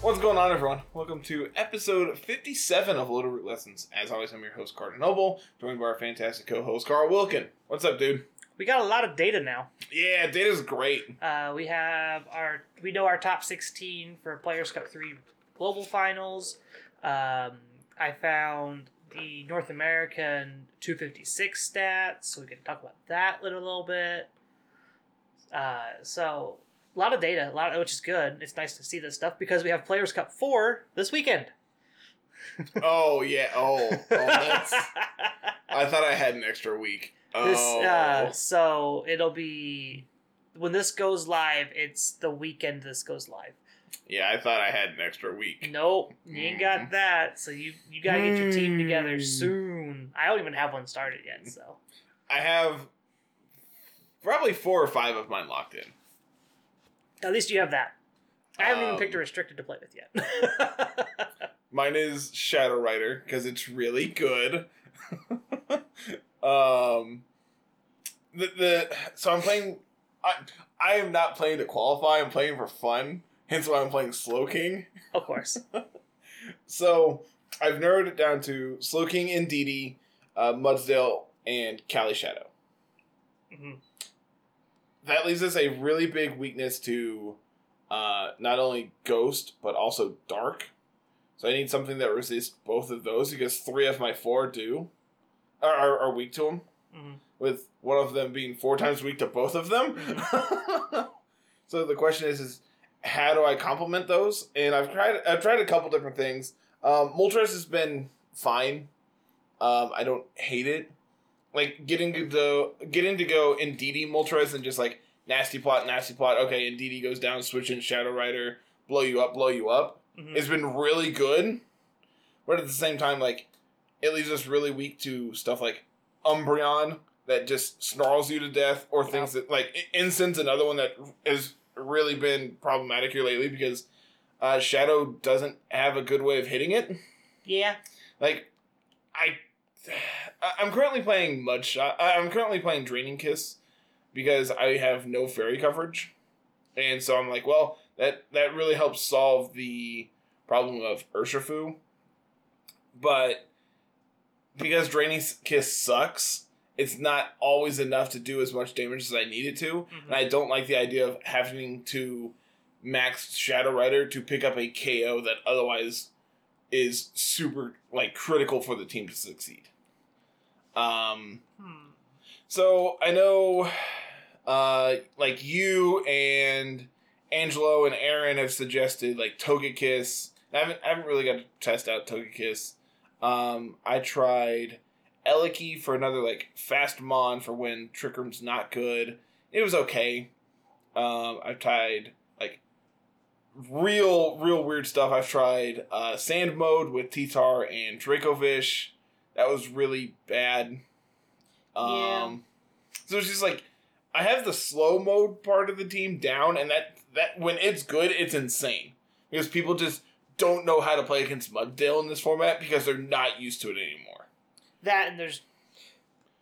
What's going on, everyone? Welcome to episode 57 of Little Root Lessons. As always, I'm your host, Carter Noble, joined by our fantastic co host, Carl Wilkin. What's up, dude? We got a lot of data now. Yeah, data's great. Uh, we have our we know our top sixteen for Players Cup three global finals. Um, I found the North American 256 stats, so we can talk about that a little, little bit. Uh, so a lot of data, a lot, which is good. It's nice to see this stuff because we have Players Cup four this weekend. Oh, yeah. Oh, oh that's. I thought I had an extra week. Oh. This, uh, so it'll be when this goes live. It's the weekend this goes live. yeah, I thought I had an extra week. Nope, you ain't got that. So you you gotta get your team together Hmm. soon. I don't even have one started yet. So I have probably four or five of mine locked in. At least you have that. I haven't even Um, picked a restricted to play with yet. Mine is Shadow Rider because it's really good. um, the the so I'm playing. I I am not playing to qualify. I'm playing for fun. Hence why I'm playing Slowking. of course. So I've narrowed it down to Slowking and Didi, uh, Mudsdale, and Cali Shadow. Mhm. That leaves us a really big weakness to uh, not only Ghost but also Dark. So I need something that resists both of those because three of my four do are, are, are weak to them. Mhm. With one of them being four times weak to both of them. so the question is, is how do I complement those? And I've tried I've tried a couple different things. Um, Moltres has been fine. Um, I don't hate it. Like getting to go, getting to go in DD Moltres and just like nasty plot, nasty plot. Okay, and DD goes down, switch in Shadow Rider, blow you up, blow you up. Mhm. It's been really good, but at the same time, like it leaves us really weak to stuff like Umbreon that just snarls you to death, or things that like Incense, another one that has really been problematic here lately because uh, Shadow doesn't have a good way of hitting it. Yeah. Like, I- I'm currently playing Mudshot. I'm currently playing Draining Kiss because I have no fairy coverage, and so I'm like, well, that that really helps solve the problem of Urshifu. But because Draining Kiss sucks, it's not always enough to do as much damage as I need it to, Mhm. and I don't like the idea of having to max Shadow Rider to pick up a KO that otherwise is super like critical for the team to succeed. Um Hmm. so I know uh like you and Angelo and Aaron have suggested like Togekiss. I haven't I haven't really got to test out Togekiss. Um I tried Eliki for another like fast mon for when Trick Room's not good. It was okay. Um I've tried real real weird stuff. I've tried uh sand mode with T-Tar and Dracovish. That was really bad. Um Yeah. so it's just like I have the slow mode part of the team down and that that when it's good, it's insane. Because people just don't know how to play against Mudsdale in this format because they're not used to it anymore. That and there's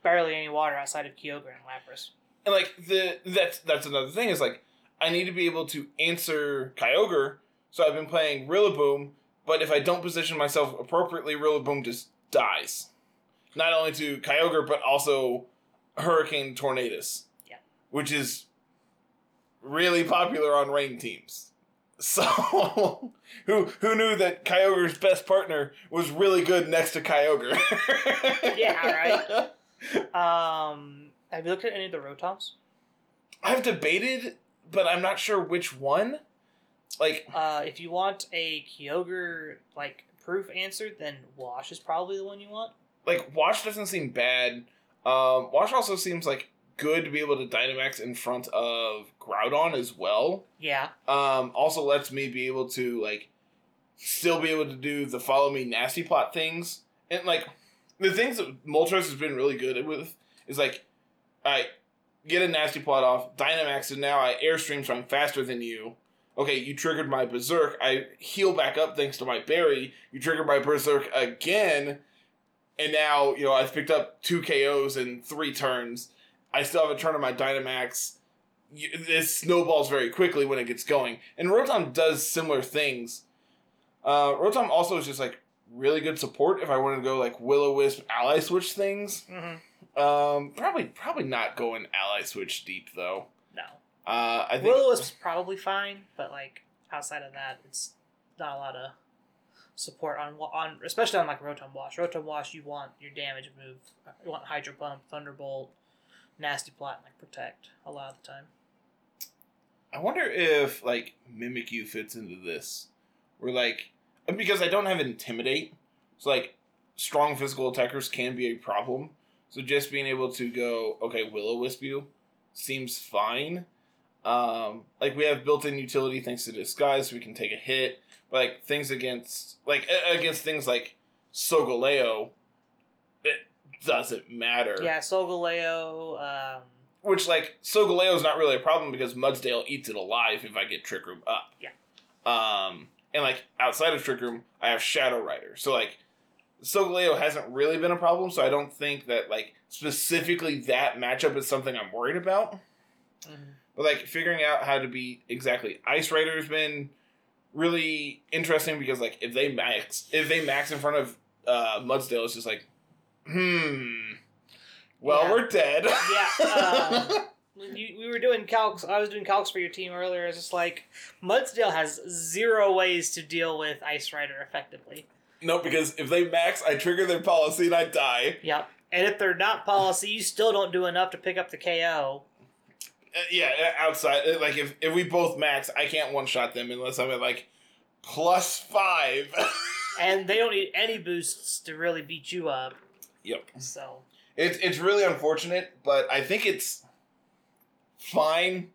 barely any water outside of Kyogre and Lapras. And like the that's that's another thing is like I need to be able to answer Kyogre, so I've been playing Rillaboom, but if I don't position myself appropriately, Rillaboom just dies. Not only to Kyogre, but also Hurricane Tornadus. Yeah. Which is really popular on rain teams. So who who knew that Kyogre's best partner was really good next to Kyogre? Yeah, right. Um, have you looked at any of the Rotoms? I've debated, but I'm not sure which one. Like, Uh, if you want a Kyogre like proof answer, then Wash is probably the one you want. like Wash doesn't seem bad. Um, Wash also seems like good to be able to Dynamax in front of Groudon as well. Yeah. Um, also lets me be able to like still be able to do the follow me nasty plot things and like the things that Moltres has been really good with is like I get a nasty plot off Dynamax and now I airstream so I'm faster than you. Okay, you triggered my berserk. I heal back up thanks to my berry. You triggered my berserk again, and now you know I've picked up two KOs in three turns. I still have a turn on my Dynamax this snowballs very quickly when it gets going. And Rotom does similar things, Uh, Rotom also is just like really good support if I want to go like Will O Wisp ally switch things. Mm-hmm. Um, probably probably not going ally switch deep though. No. Uh, I think Willow is probably fine, but like outside of that, it's not a lot of support on on especially on like Rotom Wash. Rotom Wash, you want your damage move. You want Hydro Pump, Thunderbolt, Nasty Plot, and like Protect a lot of the time. I wonder if like Mimikyu fits into this. Where like because I don't have Intimidate, so like strong physical attackers can be a problem. So just being able to go, okay, Will O Wisp you seems fine. Um, like we have built-in utility thanks to disguise, so we can take a hit. But like things against like against things like Sogaleo, it doesn't matter. Yeah, Solgaleo. Um, Which like Sogaleo is not really a problem because Mudsdale eats it alive if I get Trick Room up. Yeah. Um, and like outside of Trick Room, I have Shadow Rider. So like Sogaleo hasn't really been a problem. So I don't think that like specifically that matchup is something I'm worried about. mhm. But like figuring out how to beat exactly Ice Rider has been really interesting because like if they max if they max in front of uh, Mudsdale, it's just like, hmm. Well, Yeah. we're dead. Yeah, uh, When you, we were doing calcs. I was doing calcs for your team earlier. It's just like Mudsdale has zero ways to deal with Ice Rider effectively. No, because if they max, I trigger their policy and I die. Yep. And if they're not policy, you still don't do enough to pick up the KO. Uh, yeah, uh, outside, uh, like if, if we both max, I can't one shot them unless I'm at like plus five. And they don't need any boosts to really beat you up. yep. So It's it's really unfortunate, but I think it's fine.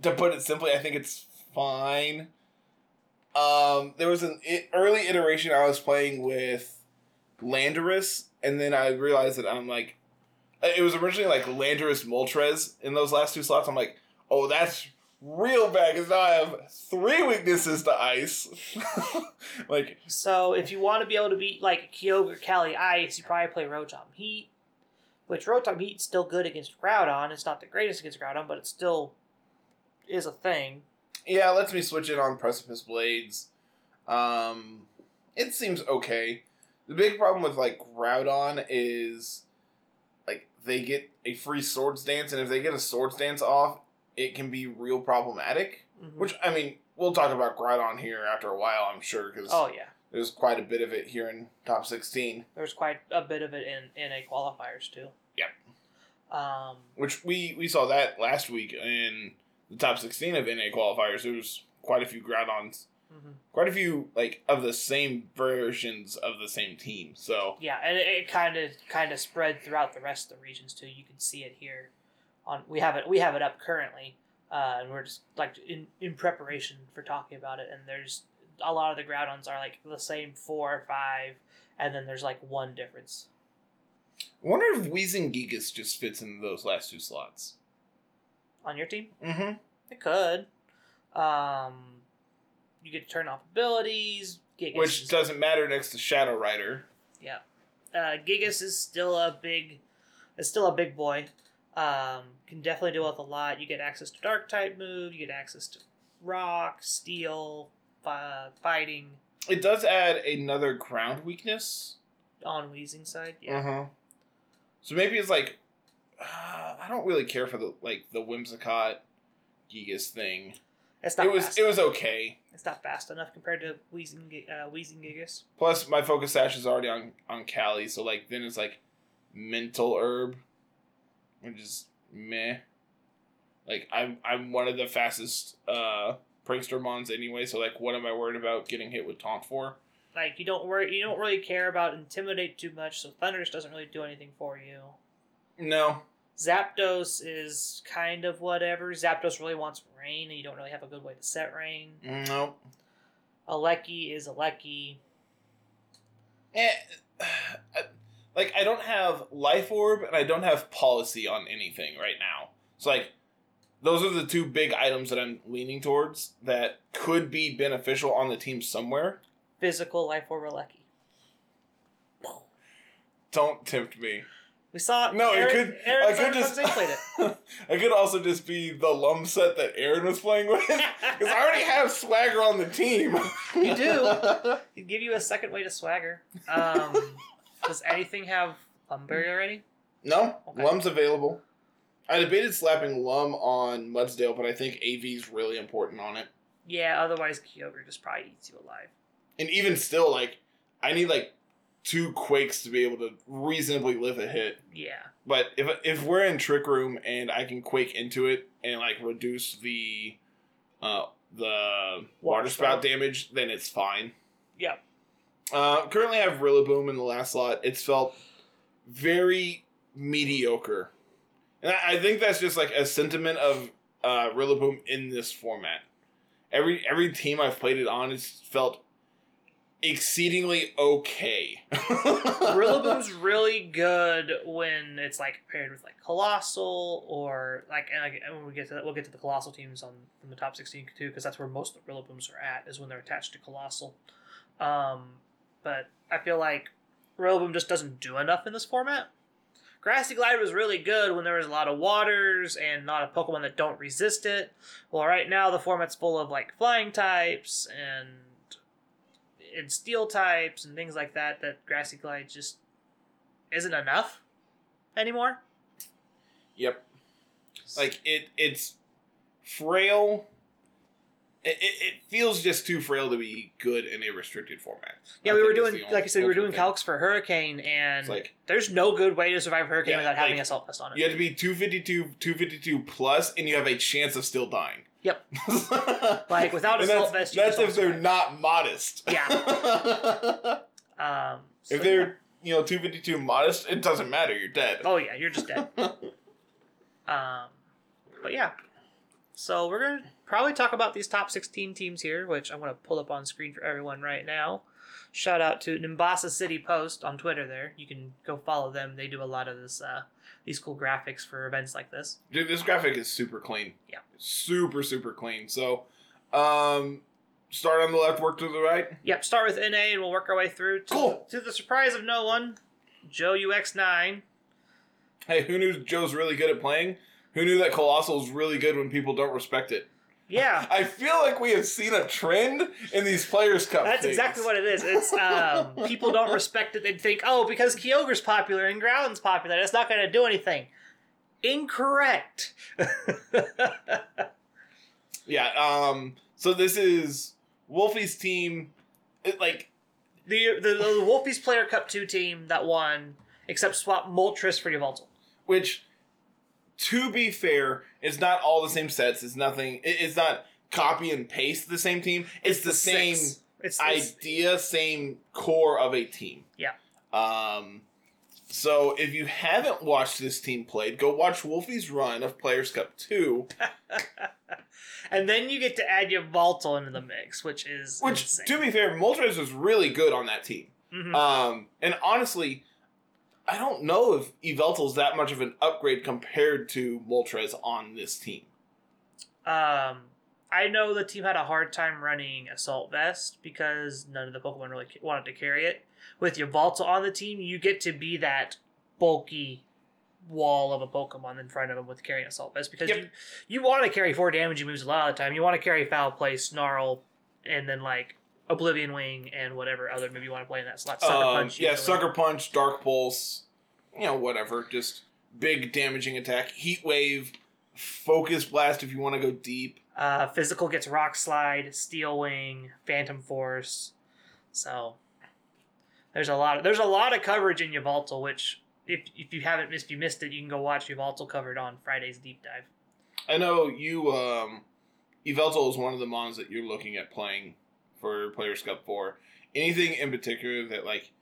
To put it simply, I think it's fine. Um, there was an early iteration I was playing with Landorus, and then I realized that I'm like, uh, it was originally like Landorus Moltres in those last two slots. I'm like, oh, that's real bad because now I have three weaknesses to ice. like, So if you want to be able to beat like Kyogre, Cali Ice, you probably play Rotom Heat. Which Rotom Heat's still good against Groudon. It's not the greatest against Groudon, but it still is a thing. Yeah, it lets me switch in on Precipice Blades. Um, it seems okay. The big problem with like Groudon is like they get a free Swords Dance, and if they get a Swords Dance off, it can be real problematic. Mhm. Which I mean, we'll talk about Groudon here after a while, I'm sure, because oh yeah, there's quite a bit of it here in top sixteen. there's quite a bit of it in in a qualifiers too. Yep. Um, Which we we saw that last week in the top sixteen of NA qualifiers. There was quite a few Groudons, mhm. quite a few like of the same versions of the same team. So yeah, and it kind of kind of spread throughout the rest of the regions too. You can see it here. On we have it we have it up currently, uh, and we're just like in in preparation for talking about it. And there's a lot of the Groudons are like the same four or five, and then there's like one difference. I wonder if Weezing Gigas just fits into those last two slots. On your team. Mm-hmm. It could. Um, you get to turn off abilities. Gigas Which is, doesn't matter next to Shadow Rider. yeah, uh, Gigas is still a big, is still a big boy. Um, can definitely deal with a lot. You get access to Dark type move. You get access to Rock, Steel, uh, Fighting It does add another ground weakness. on Weezing side. Yeah, Uh-huh. So maybe it's like uh, I don't really care for the like the Whimsicott Gigas thing. it's not. It was it was okay. It's not fast enough compared to Weezing uh, Weezing Gigas. Plus my focus sash is already on on Cali, so like then it's like mental herb, which is meh. Like I'm I'm one of the fastest uh prankster mons anyway, so like what am I worried about getting hit with taunt for? Like you don't worry, you don't really care about intimidate too much. So Thundurus doesn't really do anything for you. No. Zapdos is kind of whatever. Zapdos really wants rain, and you don't really have a good way to set rain. No. Aleki is Aleki. Eh, like I don't have life orb and I don't have policy on anything right now. So like those are the two big items that I'm leaning towards that could be beneficial on the team somewhere. Physical Life Orb Aleki. Don't tempt me. We saw it. No, Aaron, it could. Aaron I could just. Played it. it could also just be the lum set that Aaron was playing with. Because I already have Swagger on the team. You do. He'd give you a second way to swagger. Um, does anything have Lumberry already? no, Okay. Lum's available. I debated slapping Lum on Mudsdale, but I think AV is really important on it. Yeah, otherwise Kyogre just probably eats you alive. And even still, like, I need like two Quakes to be able to reasonably live a hit. Yeah. But if if we're in Trick Room and I can Quake into it and like reduce the uh the water, Water spout damage, then it's fine. Yeah. Uh, currently, I have Rillaboom in the last slot. It's felt very mediocre, and I, I think that's just like a sentiment of uh, Rillaboom in this format. Every every team I've played it on has felt exceedingly okay. Rillaboom's really good when it's like paired with like Coalossal or like and like and when we get to that, we'll get to the Coalossal teams on from the top sixteen too because that's where most of the Rillabooms are at is when they're attached to Coalossal. Um, but I feel like Rillaboom just doesn't do enough in this format. Grassy Glide was really good when there was a lot of waters and not a Pokemon that don't resist it. Well, right now the format's full of like flying types and and steel types and things like that. That Grassy Glide just isn't enough anymore. Yep. Like it, it's frail. It, it, it feels just too frail to be good in a restricted format. Yeah, I we were doing like I said, we were doing thing. calcs for Hurricane, and like there's no good way to survive Hurricane Yeah, without having like, a salt vest on it. you have to be 252, 252 plus, and you have a chance of still dying. Yep. Like, without a And that's, vest, that's if they're not modest. Yeah. Um, so if they're you know 252 modest, it doesn't matter. You're dead. oh yeah, you're just dead. Um, but yeah, so we're gonna probably talk about these top 16 teams here, which I'm gonna pull up on screen for everyone right now. Shout out to Nimbasa City Post on Twitter. There, you can go follow them. They do a lot of this, uh, these cool graphics for events like this. Dude, this graphic is super clean. Yeah. Super, super clean. So, um, start on the left, work to the right. Yep, start with NA and we'll work our way through. To, Cool. To the surprise of no one, Joe UX9. Hey, who knew Joe's really good at playing? Who knew that Coalossal's really good when people don't respect it? Yeah, I feel like we have seen a trend in these Players Cup. that's things. exactly what it is. It's um, people don't respect it. They think, oh, because Kyogre's popular and Groudon's popular, it's not going to do anything. Incorrect. Yeah. Um. So this is Wolfie's team. It, like the, the the Wolfies Player Cup two team that won, except swap Moltres for Yveltal. which, to be fair, it's not all the same sets. It's nothing. It's not copy and paste the same team. It's, the, same six. It's, it's idea, same core of a team. Yeah. Um. So if you haven't watched this team played, go watch Wolfie's run of Players Cup two, and then you get to add Yveltal into the mix, which is which, insane. to be fair, Moltres was really good on that team. Mhm. Um, and honestly, I don't know if Yveltal's that much of an upgrade compared to Moltres on this team. Um, I know the team had a hard time running Assault Vest because none of the Pokemon really wanted to carry it. With Yveltal on the team, you get to be that bulky wall of a Pokemon in front of them with carrying Assault Vest because Yep. you, you want to carry four damaging moves a lot of the time. You want to carry Foul Play, Snarl, and then like Oblivion Wing and whatever other move you want to play in that slot. Sucker Um, Punch. yeah. Sucker Punch, Dark Pulse, you know, whatever. Just big damaging attack. Heat Wave, Focus Blast if you want to go deep. Uh, physical gets Rock Slide, Steel Wing, Phantom Force. So there's a lot of there's a lot of coverage in Yveltal, which if if you haven't if you missed it, you can go watch Yveltal covered on Friday's deep dive. I know you, um, Yveltal is one of the mons that you're looking at playing for Players Cup 4. Anything in particular that, like,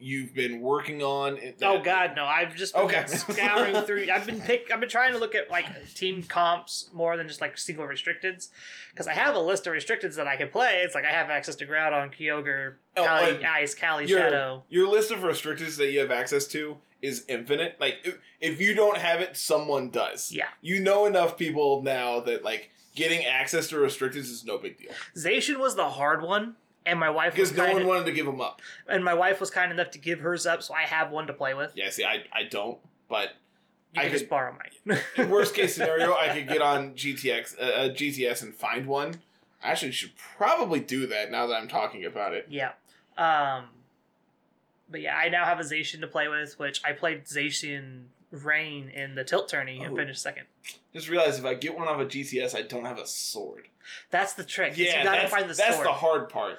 you've been working on? oh God, no! I've just been Okay. scouring through. I've been pick. I've been trying to look at like team comps more than just like single restricteds, because I have a list of restricteds that I can play. It's like I have access to Groudon, Kyogre, Oh, and Ice, Cali, your, Shadow. Your list of restricteds that you have access to is infinite. Like, if, if you don't have it, someone does. Yeah. You know enough people now that, like, getting access to restricteds is no big deal. Zacian was the hard one. And my wife was because no one of, wanted to give them up. and my wife was kind enough to give hers up, so I have one to play with. Yeah, see, I I don't, but You I can just could- borrow mine. in worst case scenario, I could get on GTX, uh, uh, GTS, and find one. I actually should probably do that now that I'm talking about it. Yeah. Um, but yeah, I now have a Zacian to play with, which I played Zacian Rain in the Tilt Tourney and Oh. finished second. Just realize if I get one off a GTS, I don't have a sword. That's the trick. is Yeah, you gotta that's, find the sword. that's sword. the hard part.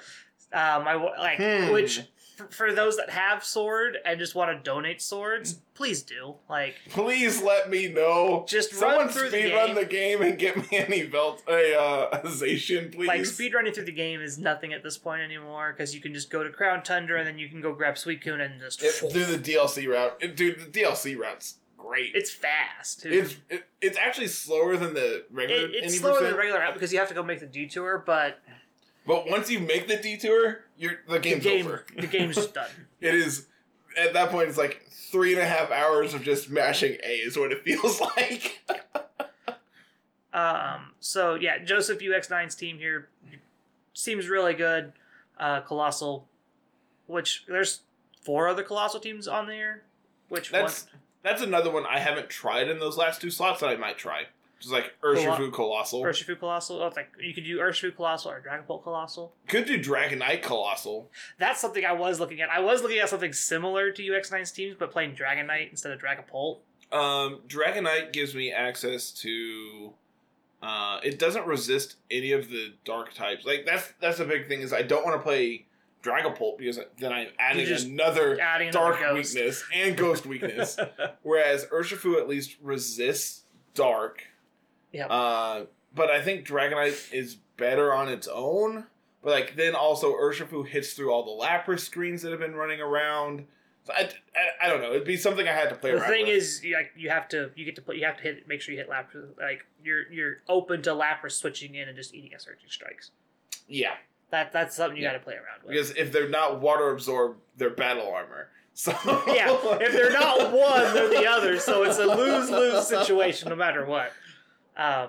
um, I wa- like Hmm. which for, for those that have sword and just want to donate swords, please do. Like, Please let me know. Just someone run through the speed game. run the game and get me any belt a uh, a Zacian, please. like speedrunning through the game is nothing at this point anymore because you can just go to Crown Tundra and then you can go grab Suicune and just It- do the DLC route. It- dude, the DLC route's great. it's fast. It's it, it's actually slower than the regular. It- it's slower than the regular route because you have to go make the detour, but But once you make the detour, you're the the game's game over. the game's done. It is at that point. It's like three and a half hours of just mashing A is what it feels like. Um, so yeah, Joseph UX9's team here seems really good. Uh, Coalossal, which there's four other Coalossal teams on there. Which That's one? That's another one I haven't tried in those last two slots that I might try. Just like Urshifu Coalossal. Urshifu Coalossal. Oh, it's like you could do Urshifu Coalossal or Dragon Dragapult Coalossal. Could do Dragonite Coalossal. That's something I was looking at. I was looking at something similar to UX9's teams, but playing Dragonite instead of Dragapult. Um, Dragonite gives me access to. Uh, it doesn't resist any of the dark types. Like that's that's a big thing is I don't want to play Dragapult because then I'm adding just another Adding dark weakness and ghost weakness. Whereas Urshifu at least resists dark. Yep. Uh, but I think Dragonite is better on its own. But like then also Urshifu hits through all the Lapras screens that have been running around. So I, I, I don't know. It'd be something I had to play the thing with. is, you, like, you have to you get to put you have to hit make sure you hit Lapras. Like you're you're open to Lapras switching in and just eating a searching strikes. yeah, That that's something you Yeah. got to play around with. because if they're not water absorbed, they're battle armor. So yeah, if they're not one, they're the other. So it's a lose lose situation no matter what. Um,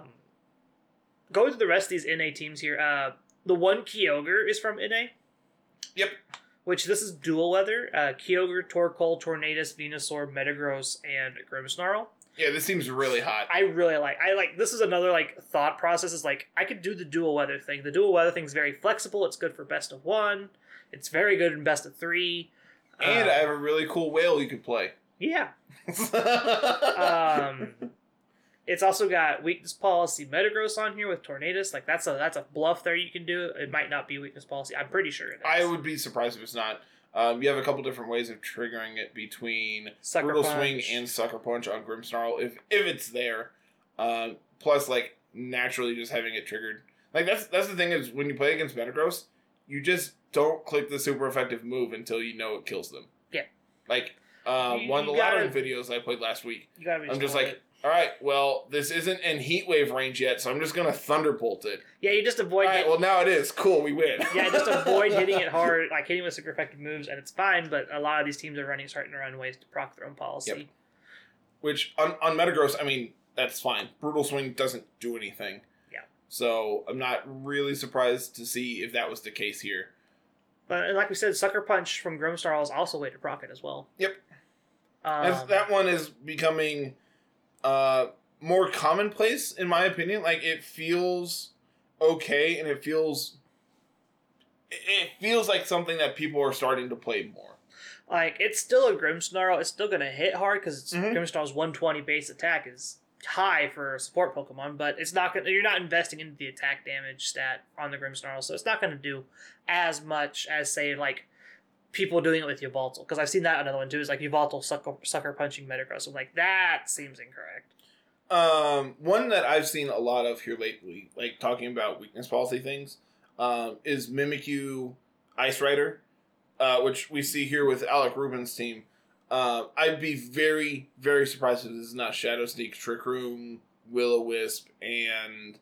going to the rest of these NA teams here. Uh, the one Kyogre is from NA. Yep. Which this is dual weather. Uh, Kyogre, Torkoal, Tornadus, Venusaur, Metagross, and Grimmsnarl. Yeah, this seems really hot. I really like. I like. This is another like thought process. Is like I could do the dual weather thing. The dual weather thing's very flexible. It's good for best of one. It's very good in best of three. and Uh, I have a really cool whale you could play. yeah, um, it's also got weakness policy Metagross on here with Tornadus. Like that's a that's a bluff there you can do. It might not be weakness policy. I'm pretty sure it is. I would be surprised if it's not. Um, you have a couple different ways of triggering it between Sucker brutal Punch. swing and sucker punch on Grimmsnarl if if it's there. Um, plus, like naturally just having it triggered. Like that's that's the thing is when you play against Metagross, you just don't click the super effective move until you know it kills them. Yeah. Like uh, You- one of the gotta- Lateran videos I played last week. You gotta be I'm just like, it. All right, well, this isn't in heat wave range yet, so I'm just gonna thunderbolt it. yeah, you just avoid. right, hit- well now it is cool. We win. yeah, just avoid hitting it hard, like hitting with super effective moves, and it's fine. But a lot of these teams are running starting to run ways to proc their own policy. Yep. Which on on Metagross, I mean, that's fine. Brutal Swing doesn't do anything. Yeah. So I'm not really surprised to see if that was the case here. But and like we said, Sucker Punch from Grimmsnarl is also a way to proc it as well. Yep. Um, that one is becoming uh more commonplace in my opinion. Like it feels okay and it feels it- feels like something that people are starting to play more. like it's still a Grimmsnarl. It's still gonna hit hard because Mhm. Grimmsnarl's 120 base attack is high for a support Pokemon, but it's not gonna. You're not investing into the attack damage stat on the Grimmsnarl, so it's not gonna do as much as say like people doing it with Yveltal. Because I've seen that another one too. Is like Yveltal sucker, sucker punching Metagross. I'm like that seems incorrect. Um, one that I've seen a lot of here lately, like talking about weakness policy things, um, is Mimikyu Ice Rider, uh, which we see here with Alec Rubin's team. Uh, I'd be very, very surprised if this is not Shadow Sneak, Trick Room, Will O Wisp, and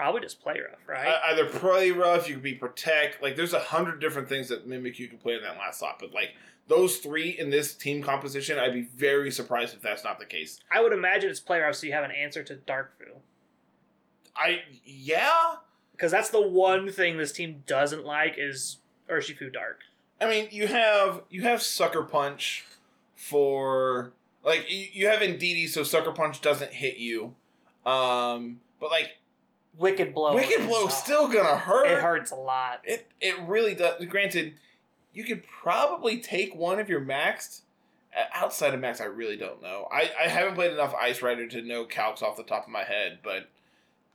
Probably just play rough, right? uh, either Play Rough, you could be Protect. Like, there's a hundred different things that mimic you can play in that last slot, but like those three in this team composition, I'd be very surprised if that's not the case. I would imagine it's play rough, so you have an answer to Darkfu. I yeah. because that's the one thing this team doesn't like is Urshifu Dark. I mean, you have you have Sucker Punch for like you, have Indeedee, so Sucker Punch doesn't hit you. Um, but like Wicked Blow. Wicked Blow still gonna hurt. It hurts a lot. It it really does. Granted, you could probably take one if you're maxed. Uh, Outside of max, I really don't know. I, I haven't played enough Ice Rider to know calcs off the top of my head, but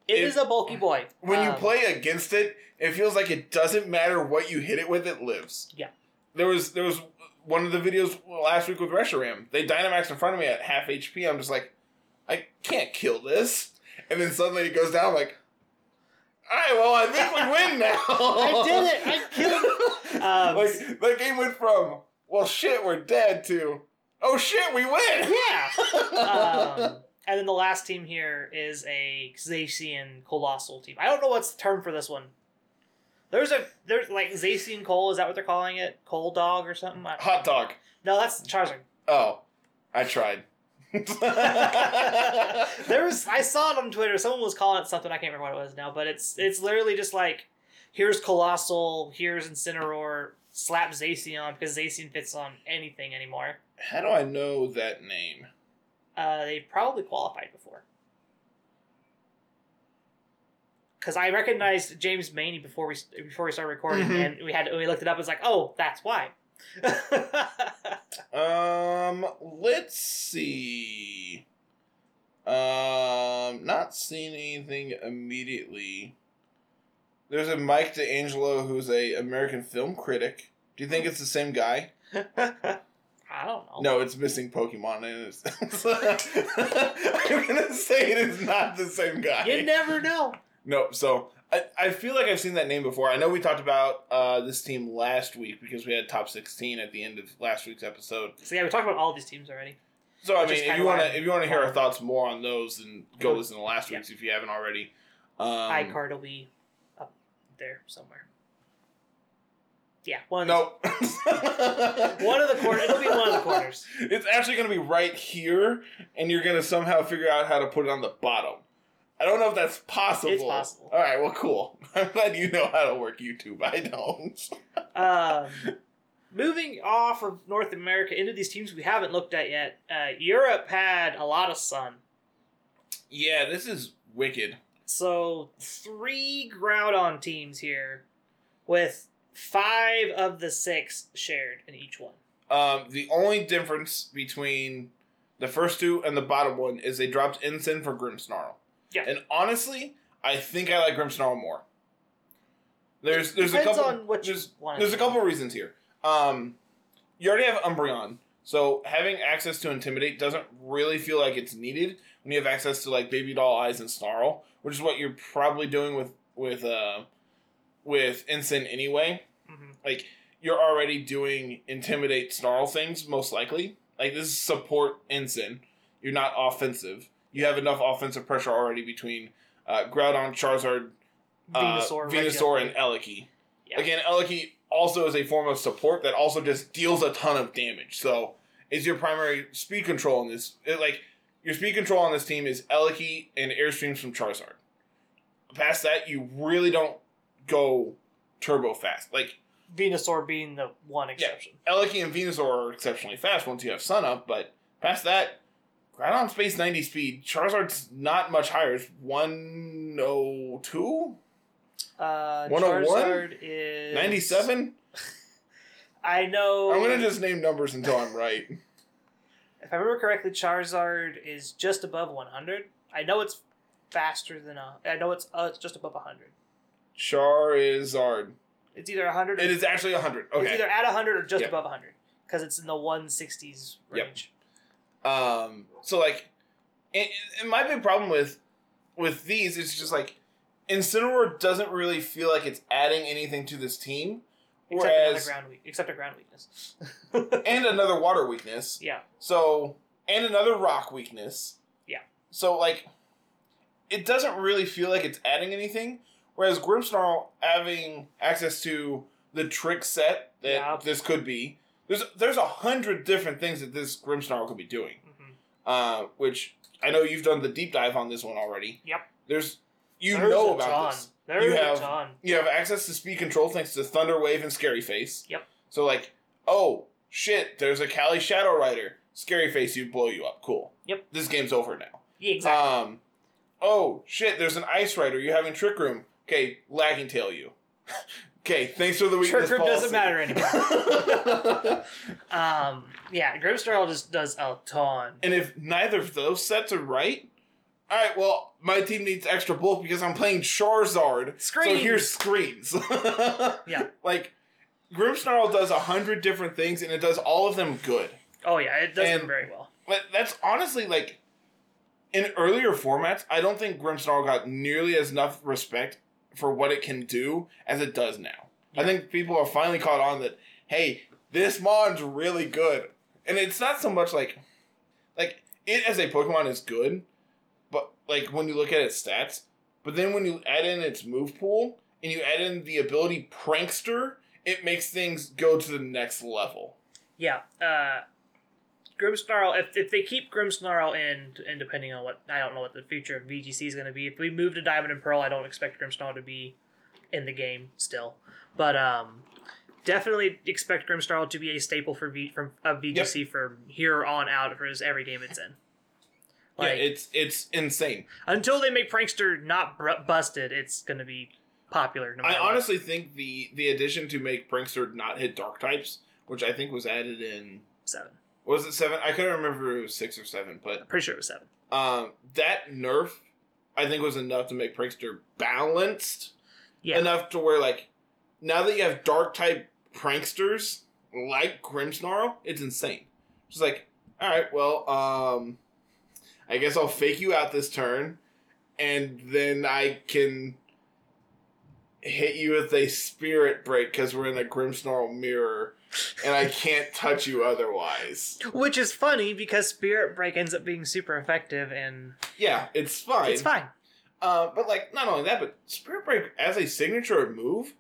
It is a bulky boy. when you Um, play against it, it feels like it doesn't matter what you hit it with, it lives. Yeah. There was there was one of the videos last week with Reshiram. They Dynamax in front of me at half HP. I'm just like, I can't kill this. And then suddenly it goes down. I'm like, all right, well, I think we win now. I did it. I killed. Um, like the game went from well, shit, we're dead to oh shit, we win. Yeah. um, and then the last team here is a Zacian Coalossal team. I don't know what's the term for this one. There's a there's like Zacian Cole. Is that what they're calling it? Coal dog or something? Hot dog. No, that's Charizard. Oh, I tried. There was I saw it on Twitter. Someone was calling it something. I can't remember what it was now, but it's it's literally just like here's Coalossal, here's Incineroar, slap Zacian because Zacian fits on anything anymore. How do I know that name? Uh, they probably qualified before. Because I recognized James Maney before we before we started recording, Mhm. and we had we looked it up. It's like, oh, that's why. Um, let's see. Um, not seeing anything immediately. There's a Mike DeAngelo who's a American film critic. Do you think it's the same guy? I don't know. No, it's missing Pokemon. I'm gonna say it is not the same guy. you never know. No, so I, I feel like I've seen that name before. I know we talked about uh, this team last week because we had top sixteen at the end of last week's episode. So yeah, we talked about all these teams already. So I mean, if you want to if you want to hear our thoughts more on those, then go Mhm. listen to last Yeah. week's if you haven't already. Um, iCard will be up there somewhere. Yeah, one of Nope. one of the corners. It'll be one of the corners. It's actually going to be right here, and you're going to somehow figure out how to put it on the bottom. I don't know if that's possible. It's possible. All right, well, cool. I'm glad you know how to work YouTube. I don't. Um, moving off of North America into these teams we haven't looked at yet. Uh, Europe had a lot of sun. Yeah, this is wicked. So three Groudon teams here, with five of the six shared in each one. Um, the only difference between the first two and the bottom one is they dropped Ensign for Grimmsnarl. Yeah. And honestly, I think I like Grimmsnarl more. There's there's a couple on what you there's, want. there's a couple reasons here. Um, you already have Umbreon, so having access to Intimidate doesn't really feel like it's needed when you have access to like Baby Doll Eyes and Snarl, which is what you're probably doing with with uh with Ensign anyway hmm like you're already doing intimidate snarl things most likely like this is support ensign you're not offensive you have enough offensive pressure already between uh, groudon charizard uh, Venusaur, venusaur and eliki Yeah. again eliki also is a form of support that also just deals a ton of damage. So is your primary speed control in this it, like your speed control on this team is eliki and airstreams from charizard. Past that you really don't go turbo fast. Like Venusaur being the one exception. Eliki and Venusaur are exceptionally fast once you have Sun up, but past that, Groudon Space 90 speed, Charizard's not much higher. It's 102? Uh, 101? Charizard is 97? I know. I'm going to just name numbers until I'm right. If I remember correctly, Charizard is just above 100. I know it's faster than a. I know it's uh, it's just above 100. Charizard. It's either 100. Or, It is actually 100. Okay. It's either at 100 or just Yep. above 100 because it's in the 160s Yep. Um, so, like, and, and my big problem with with these is just like, Incineroar doesn't really feel like it's adding anything to this team. Except Whereas, another ground except a ground weakness. and another water weakness. yeah, So, and another rock weakness. Yeah. So, like, it doesn't really feel like it's adding anything. Whereas Grimmsnarl having access to the trick set that Yeah. this could be, there's there's a hundred different things that this Grimmsnarl could be doing. hmm Uh, which I know you've done the deep dive on this one already. Yep. There's you There's know a about ton. this. There's You a have- ton. You have access to speed control thanks to Thunder Wave and Scary Face. Yep. So like, oh shit, there's a Cali Shadow Rider. Scary Face, you blow you up. Cool. Yep. This game's over now. Yeah, exactly. Um, oh shit, there's an Ice Rider. You're having Trick Room. Okay, Lagging Tail you. okay, thanks for the weakness. Trick Room doesn't matter anymore. um, yeah, Grimmsnarl just does a ton. and if neither of those sets are right, all right, well, my team needs extra bulk because I'm playing Charizard. So here's screens. Yeah. Like, Grimmsnarl does a hundred different things and it does all of them good. Oh yeah, it does And- them very well. But that's honestly like in earlier formats, I don't think Grimmsnarl got nearly as enough respect for what it can do as it does now. I think people have finally caught on that hey, this mon's really good. And it's not so much like like it as a Pokemon is good, but like when you look at its stats, but then when you add in its move pool and you add in the ability prankster, it makes things go to the next level. Yeah. Uh, Grimmsnarl. If, if they keep Grimmsnarl in, and depending on what I don't know what the future of VGC is going to be. If we move to Diamond and Pearl, I don't expect Grimmsnarl to be in the game still. But um, definitely expect Grimmsnarl to be a staple for v, from of VGC from here on out for his every game it's in. Like yeah, it's it's insane. until they make Prankster not br- busted, it's going to be popular. No I matter what. honestly think the the addition to make Prankster not hit dark types, which I think was added in seven. Was it seven? I couldn't remember if it was six or seven, but I'm Pretty sure it was seven. um, that nerf I think was enough to make Prankster balanced Yeah. enough to where like now that you have dark type pranksters like Grimmsnarl, it's insane. Just like, all right, well, um, I guess I'll fake you out this turn, and then I can hit you with a spirit break because we're in a Grimmsnarl mirror, and I can't touch you otherwise. Which is funny because Spirit Break ends up being super effective and Yeah, it's fine. it's fine. Uh, but like, not only that, but spirit break as a signature move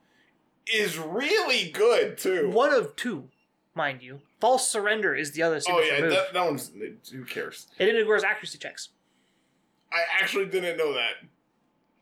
is really good too. One of two, mind you. False Surrender is the other Oh signature yeah, move. that, that one's who cares? It ignores accuracy checks. I actually didn't know that.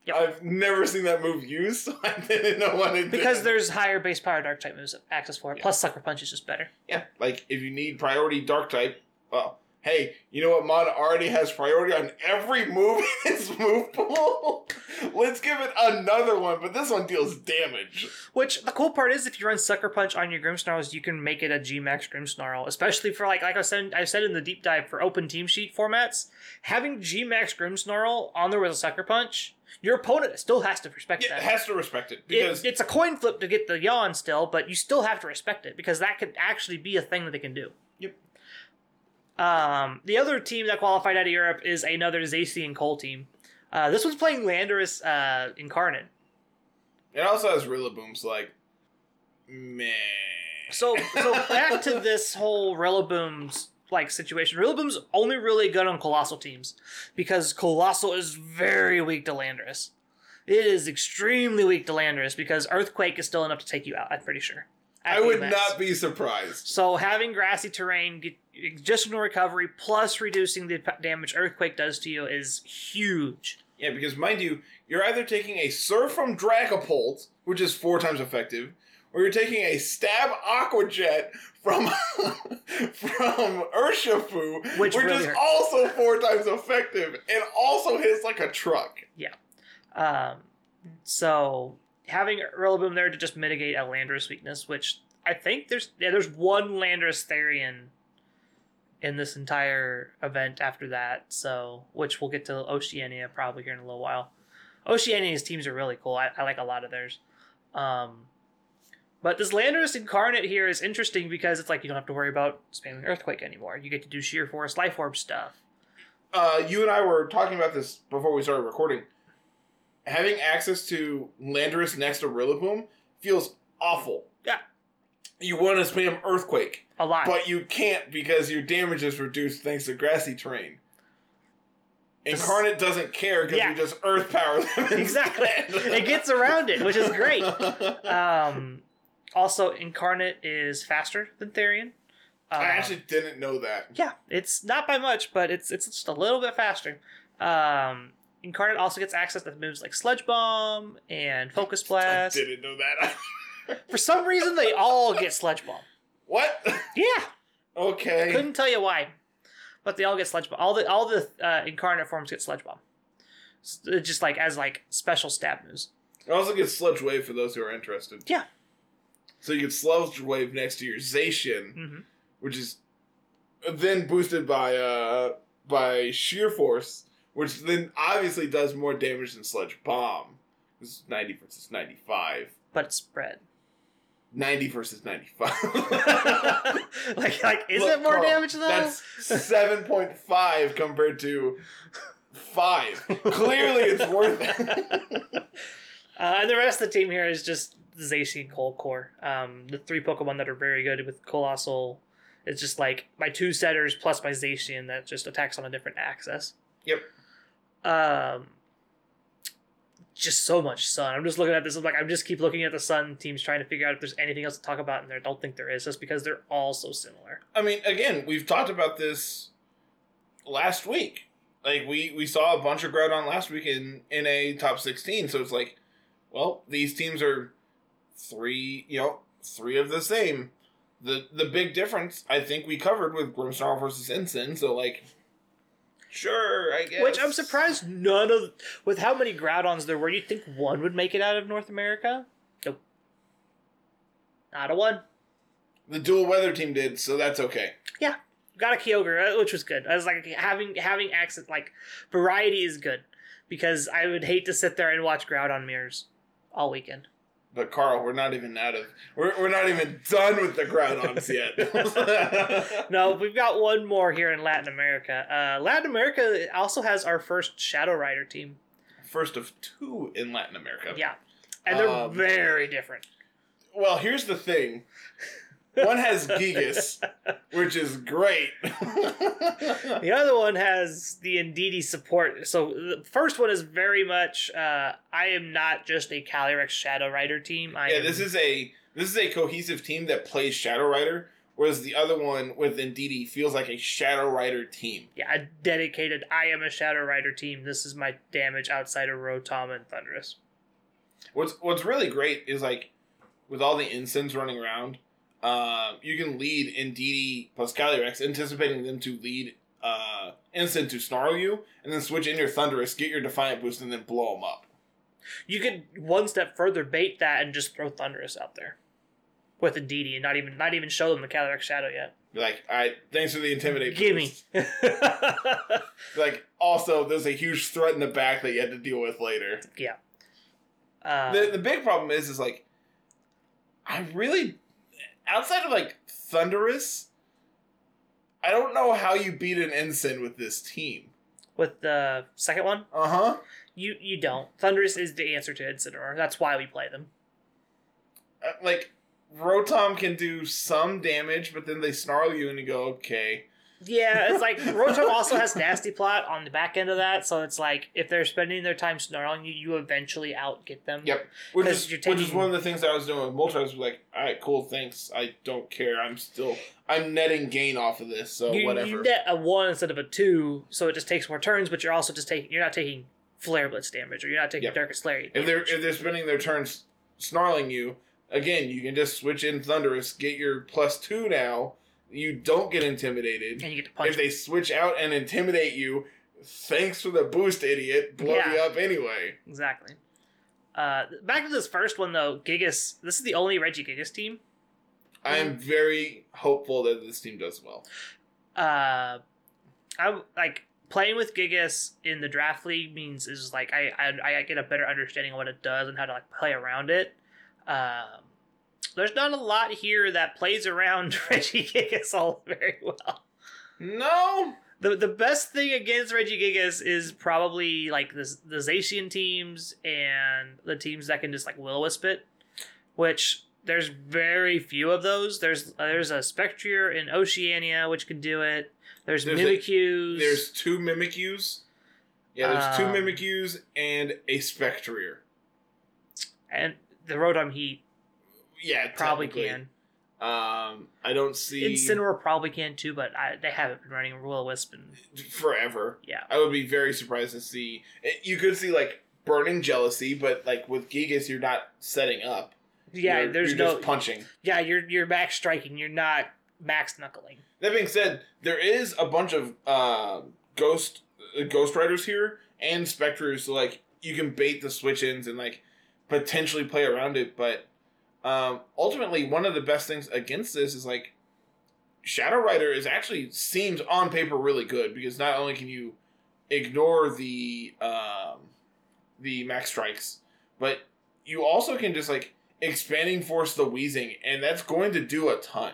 Yep. I've never seen that move used, so I didn't know what it Because did. there's higher base power dark type moves access for it. Yeah. Plus Sucker Punch is just better. yeah, like if you need priority dark type, well, hey, you know what mod already has priority on every move in its move pool? Let's give it another one, but this one deals damage. Which the cool part is if you run Sucker Punch on your Grimmsnarls, you can make it a G-Max Grimmsnarl. Especially for like like I said I said in the deep dive for open team sheet formats, having G-Max Grimmsnarl on there with a Sucker Punch, your opponent still has to respect Yeah, it that. has to respect it It- because it's a coin flip to get the yawn still, but you still have to respect it because that could actually be a thing that they can do. Yep. Um, the other team that qualified out of Europe is another Zacian Cole team. Uh, this one's playing Landorus uh, Incarnate. it also has Rillaboom, so like, meh. So, so back to this whole Rillaboom's like situation. Rillaboom's only really good on Coalossal teams because Coalossal is very weak to Landorus. It is extremely weak to Landorus because Earthquake is still enough to take you out. I'm pretty sure. I would not be surprised. So having grassy terrain, get, just no recovery, plus reducing the damage Earthquake does to you is huge. Yeah, because mind you, you're either taking a Surf from Dragapult, which is four times effective, or you're taking a Stab aquajet from from Urshifu, Which which really is also four times effective and also hits like a truck. Yeah. Um, so having Rillaboom there to just mitigate a Landorus weakness, which I think there's yeah, there's one Landorus Therian in this entire event after that. So which we'll get to Oceania probably here in a little while. Oceania's teams are really cool. I, I like a lot of theirs. Um, but this Landorus Incarnate here is interesting because it's like you don't have to worry about spamming Earthquake anymore. You get to do Sheer Force Life Orb stuff. Uh, you and I were talking about this before we started recording. Having access to Landorus next to Rillaboom feels awful. Yeah. You want to spam Earthquake. A lot. But you can't because your damage is reduced thanks to grassy terrain. Incarnate doesn't care because Yeah. you just earth power them. exactly. it gets around it, which is great. Um, also, Incarnate is faster than Therian. Um, I actually didn't know that. yeah, it's not by much, but it's it's just a little bit faster. Um, Incarnate also gets access to moves like Sludge Bomb and Focus I Blast. didn't know that. For some reason, they all get Sludge Bomb. what? Yeah, okay. couldn't tell you why, but they all get Sludge Bomb. All the all the uh, Incarnate forms get Sludge Bomb. Just like as like special stab moves. It also gets Sludge Wave for those who are interested. Yeah. So you get Sludge Wave next to your Zacian, hmm which is then boosted by uh by Sheer Force, which then obviously does more damage than Sludge Bomb. This is 90 versus 95. But it's spread. 90 versus 95. like like is Look, it more Carl, damage though? That's 7.5 compared to 5. Clearly it's worth it. Uh, and the rest of the team here is just Zacian and Cold Core. Um, the three Pokemon that are very good with Coalossal. It's just like my two setters plus my Zacian that just attacks on a different axis. Yep. Um, just so much sun. I'm just looking at this. I'm like, I'm just keep looking at the sun teams, trying to figure out if there's anything else to talk about in there. I don't think there is, just because they're all so similar. I mean, again, we've talked about this last week. Like we we saw a bunch of Groudon last week in in a top sixteen. So it's like, well, these teams are three, you know, three of the same. The the big difference I think we covered with Grimmsnarl versus Incin. So like, sure, I guess. Which I'm surprised none of, with how many Groudons there were, you'd think one would make it out of North America. Nope. Not a one. the dual weather team did. So that's okay. Yeah. Got a Kyogre, uh, which was good. I was like having having access like variety is good because I would hate to sit there and watch Groudon mirrors all weekend. But Carl, we're not even out of we're, we're not even done with the Groudons yet. No, we've got one more here in Latin America. Uh, Latin America also has our first Shadow Rider team. First of two in Latin America. Yeah, and they're Um, very different. Well, here's the thing. One has Gigas, which is great. The other one has the Indeedee support. So the first one is very much uh, I am not just a Calyrex Shadow Rider team. I yeah, am, this is a this is a cohesive team that plays Shadow Rider, whereas the other one with Indeedee feels like a Shadow Rider team. yeah, a dedicated I am a Shadow Rider team. This is my damage outside of Rotom and Thundurus. What's what's really great is like with all the incense running around, uh, you can lead Indeedee plus Calyrex, anticipating them to lead uh, Instant to snarl you, and then switch in your Thundurus, get your Defiant boost, and then blow them up. You could one step further bait that and just throw Thundurus out there with Indeedee and not even not even show them the Calyrex Shadow yet. Like, all right, thanks for the intimidate. Gimme. Like, also, there's a huge threat in the back that you had to deal with later. uh, the the big problem is is like I really outside of like Thundurus, I don't know how you beat an Incin with this team. with the second one, Uh huh. you you don't. Thundurus is the answer to Incineroar. That's why we play them. Uh, like Rotom can do some damage, but then they snarl you and you go, okay. Yeah, it's like Rotom also has Nasty Plot on the back end of that, so it's like if they're spending their time snarling you, you eventually outget them. Yep. Which is you're which is one of the things I was doing with Moltres was like, all right, cool, thanks. I don't care. I'm still I'm netting gain off of this, so you, whatever. you net a one instead of a two, so it just takes more turns, but you're also just taking you're not taking Flare Blitz damage or you're not taking Yep. Darkest If they're if they're spending their turns snarling you, again, you can just switch in Thundurus, get your plus two now. You don't get intimidated. and you get to punch. If they switch out and intimidate you, thanks for the boost, idiot. Blow Yeah. you up anyway. Exactly. Uh, back to this first one though, Gigas. This is the only Regigigas team. I am very hopeful that this team does well. Uh, I like playing with Gigas in the draft league means is like I, I I get a better understanding of what it does and how to like play around it. Um, there's not a lot here that plays around Regigigas all very well. No, The the best thing against Regigigas is probably like the the Zacian teams and the teams that can just like will wisp it, which there's very few of those. There's there's a Spectrier in Oceania which can do it. There's, There's a- there's two Mimikyus. Yeah, there's two Um, Mimikyus and a Spectrier. and the Rotom Heat Yeah, probably can. Um, I don't see Incineroar probably can too, but I, they haven't been running Will o Wisp and forever. yeah. I would be very surprised to see. You could see like burning jealousy, but like with Gigas, you're not setting up. Yeah, You're- there's you're no just punching. Yeah, you're you're max striking, you're not max knuckling. That being said, there is a bunch of uh, ghost uh, ghost riders here and specters, so like you can bait the switch ins and like potentially play around it. But um, ultimately, one of the best things against this is like Shadow Rider is actually seems on paper really good because not only can you ignore the um, the max strikes, but you also can just like expanding force the Weezing, and that's going to do a ton.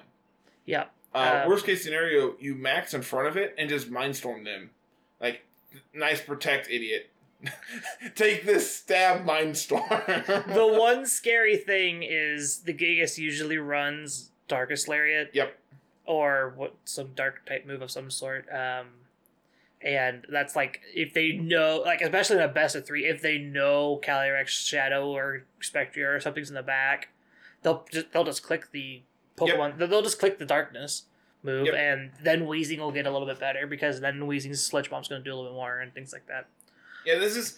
Yeah. Uh, Uh, worst case scenario, you max in front of it and just mindstorm them. Like, nice protect, idiot. Take this stab mindstorm. The one scary thing is the Gigas usually runs Darkest Lariat. Yep. Or what some dark type move of some sort. Um and that's like if they know like especially in a best of three, if they know Calyrex Shadow or Spectrier or something's in the back, they'll just they'll just click the Pokemon they'll just click the darkness move Yep. and then Weezing will get a little bit better because then Weezing's Sludge Bomb's gonna do a little bit more and things like that. Yeah, this is,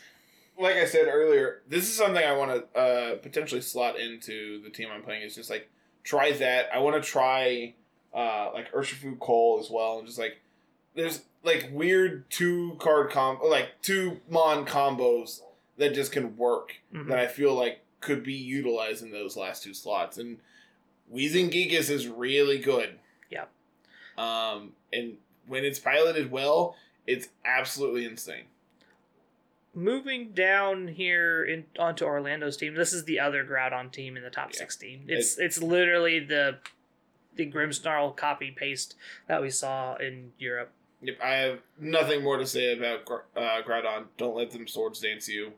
like I said earlier, this is something I want to uh, potentially slot into the team I'm playing. Is just like, try that. I want to try, uh, like, Urshifu Cole as well. And just like, there's like weird two card com like two mon combos that just can work Mhm. that I feel like could be utilized in those last two slots. And Weezing Gigas is really good. Yep. Um, and when it's piloted well, it's absolutely insane. Moving down here in onto Orlando's team, this is the other Groudon team in the top Yeah. sixteen. It's it's literally the the Grimmsnarl copy paste that we saw in Europe. Yep, I have nothing more to say about uh, Groudon. Don't let them swords dance you.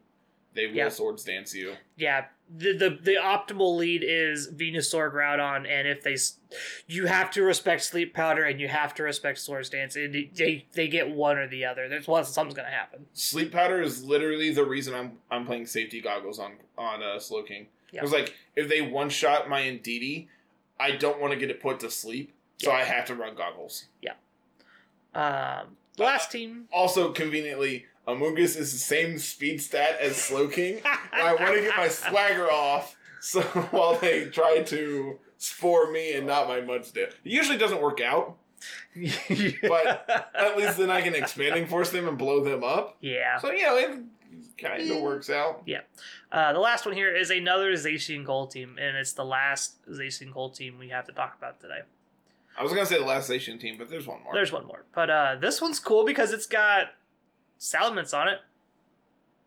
They will Yeah. swords dance you. Yeah, the the the optimal lead is Venusaur Groudon, and if they, you have to respect Sleep Powder and you have to respect Swords Dance, and they they get one or the other. There's one something's gonna happen. Sleep powder is literally the reason I'm I'm playing safety goggles on on uh, Slowking. Yeah. Because like if they one shot my Indeedee, I don't want to get it put to sleep, so Yeah. I have to run goggles. Yeah. Um, last team. Also, conveniently, Amoonguss is the same speed stat as Slowking. I want to get my swagger off, so while they try to spore me and not my Mudsdale. It usually doesn't work out. But At least then I can expanding force them and blow them up. yeah. So you know it kind of works out. Yeah. Uh, the last one here is another Zacian Cole team, and it's the last Zacian Cole team we have to talk about today. I was gonna say the last Asian team, but there's one more. There's one more, but uh, this one's cool because it's got Salamence on it.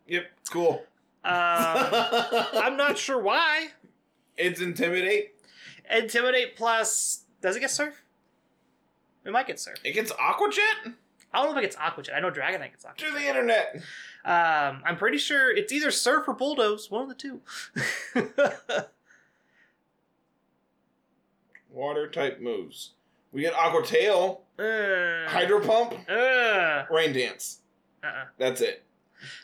Yep, cool. Um, I'm not sure why. It's intimidate. Intimidate plus does it get Surf? It might get Surf. It gets Aqua Jet I don't know if it gets Aqua Jet. I know Dragonite gets Aqua. to the internet. Um, I'm pretty sure it's either Surf or Bulldoze, one of the two. Water type moves. We get Aqua Tail, uh, Hydro Pump, Uh, Rain Dance. Uh-uh. That's it.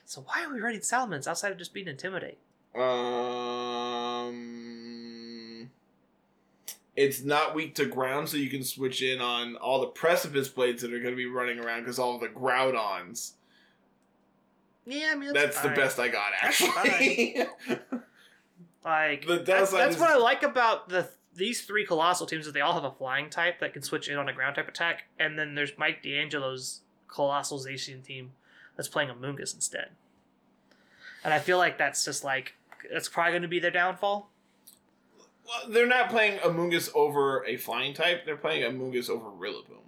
So why are we running Salamence outside of just being Intimidate? Um, it's not weak to ground, so you can switch in on all the precipice blades that are going to be running around because all the Groudons. Yeah, I mean That's, the fine. best I got, actually. Like The that's, that's is- what I like about the these three Coalossal teams is they all have a flying type that can switch in on a ground type attack, and then there's Mike D'Angelo's Coalossal Zacian team that's playing Amoonguss instead. And I feel like that's just like that's probably going to be their downfall. well, they're not playing Amoonguss over a flying type. They're playing Amoonguss over Rillaboom.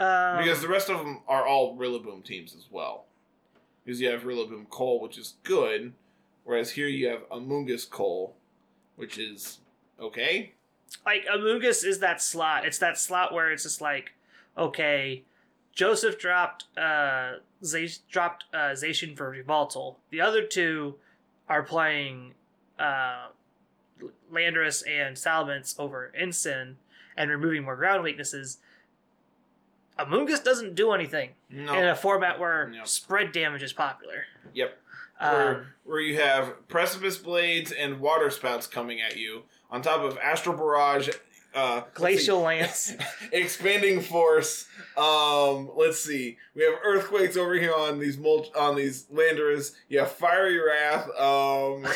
Um, Because the rest of them are all Rillaboom teams as well. Because you have Rillaboom Cole, which is good, whereas here you have Amoonguss Cole, which is okay. like Amoongus is that slot. It's that slot where it's just like, okay, Joseph dropped uh dropped uh Zacian for Revoltal. The other two are playing uh Landorus and Salamence over Incin and removing more ground weaknesses. Amoonguss doesn't do anything No. in a format where No. spread damage is popular. Yep. Um, where, where you have precipice blades and water spouts coming at you on top of Astral Barrage, uh. Glacial Lance. expanding force. Um, let's see. We have earthquakes over here on these mul- on these landers. You have fiery wrath, um,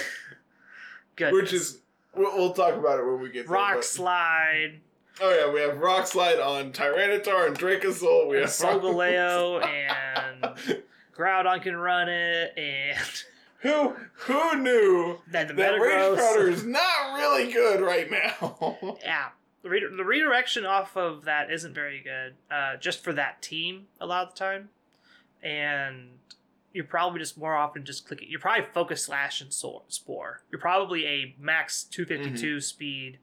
which is we'll, we'll talk about it when we get there, Rock but- Slide, Oh yeah, we have rock slide on Tyranitar and Dracozolt. We and have Solgaleo, and Groudon can run it, and who who knew then the that. Crowder is not really good right now. Yeah. The, re- the redirection off of that isn't very good, uh, just for that team a lot of the time. And you're probably just more often just clicking. You're probably Focus Sash and Spore. You're probably a max 252 speed,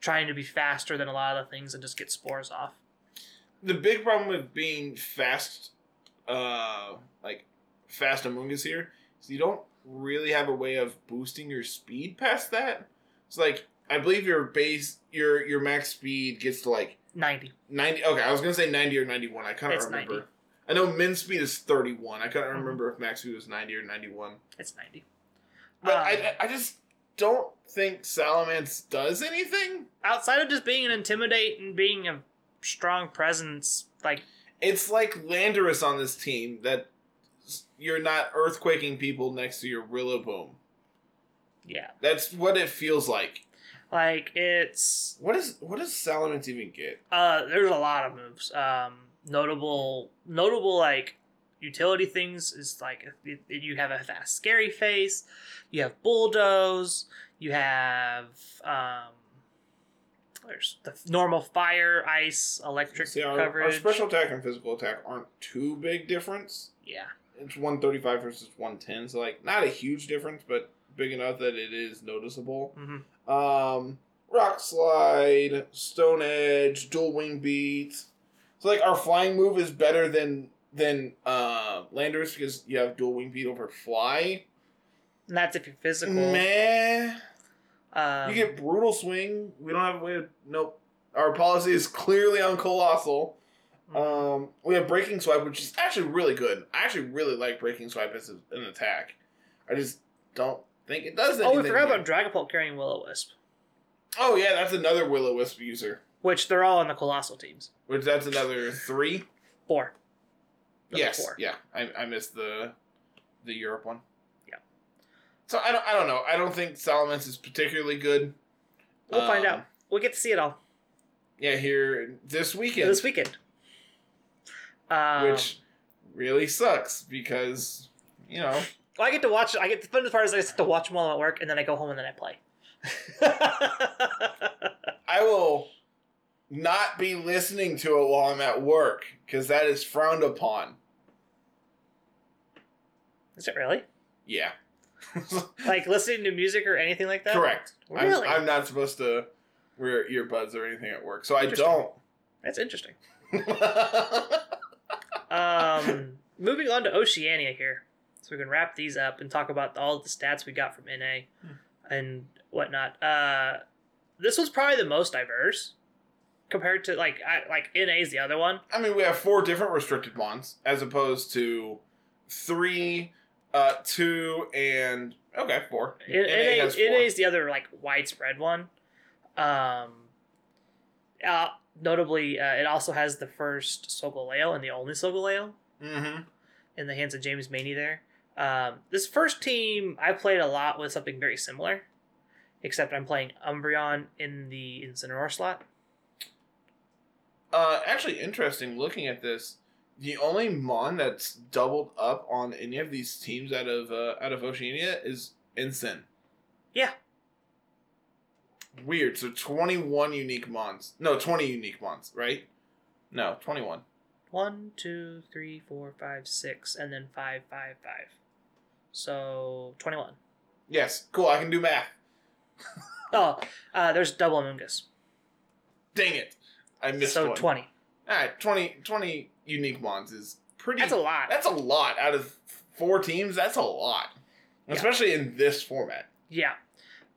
trying to be faster than a lot of the things and just get spores off. the big problem with being fast, uh, like fast Amoonguss here, is you don't really have a way of boosting your speed past that. It's like I believe your base, your your max speed gets to like 90. ninety. Okay, I was gonna say ninety or ninety one. I couldn't It's remember. 90. I know min speed is thirty one. I couldn't Mhm. remember if max speed was ninety or ninety one. It's 90. But Um, I I just don't think Salamence does anything. Outside of just being an intimidate and being a strong presence, like, It's like Landorus on this team that you're not earthquaking people next to your Rillaboom. yeah. That's what it feels like. Like, it's What is what does Salamence even get? Uh, there's a lot of moves. Um, notable, notable like utility things is like you have a fast, scary face. You have bulldoze. You have um, there's the normal fire, ice, electric See, our, our special attack and physical attack aren't too big difference. yeah, It's one thirty five versus one ten, so like not a huge difference, but big enough that it is noticeable. hmm Um, rock slide, stone edge, dual wing beat. So like our flying move is better than than uh landers because you have dual wing beat over fly. and that's if you're physical. Meh. Um, you get brutal swing. We don't have a way to nope. Our policy is clearly on Coalossal. mhm. Um, we have breaking swipe, which is actually really good. I actually really like breaking swipe as an attack. I just don't think it does anything. oh, we forgot about Dragapult carrying Will O Wisp, Oh yeah, that's another will o wisp user. which they're all on the Coalossal teams. Which that's another three. Four. Number yes. four. Yeah. I, I missed the the Europe one. Yeah. So I don't I don't know. I don't think Salamence is particularly good. We'll find Um, out. We'll get to see it all Yeah, here this weekend. this weekend. Um, which really sucks because you know Well, I get to watch. I get the fun part is I get to watch them while I'm at work, and then I go home and then I play. I will not be listening to it while I'm at work because that is frowned upon. is it really Yeah, like listening to music or anything like that? correct. Really? I'm, I'm not supposed to wear earbuds or anything at work, so I don't. That's interesting. Um, moving on to Oceania here, so we can wrap these up and talk about all the stats we got from NA and whatnot. Uh, this was probably the most diverse compared to like I, like NA is the other one. I mean, we have four different restricted ones as opposed to three, uh, two, and okay, four. N- NA, has four. NA is the other like widespread one. Um, uh, notably, uh, it also has the first Solgaleo and the only Solgaleo Mhm. in the hands of James Maney there. Um, this first team, I played a lot with something very similar, except I'm playing Umbreon in the Incineroar slot. Uh, actually, interesting. Looking at this, the only mon that's doubled up on any of these teams out of uh, out of Oceania is Incin. Yeah. Weird. So twenty one unique mons. No, twenty unique mons. Right? No, twenty one. One, two, three, four, five, six, and then five, five, five. So 21. Yes. Cool. I can do math. Oh, uh, there's double Amoonguss. Dang it! I missed So one. 20. All right, 20, 20 unique mons is pretty. That's a lot. That's a lot out of four teams. That's a lot, Yeah. especially in this format. Yeah.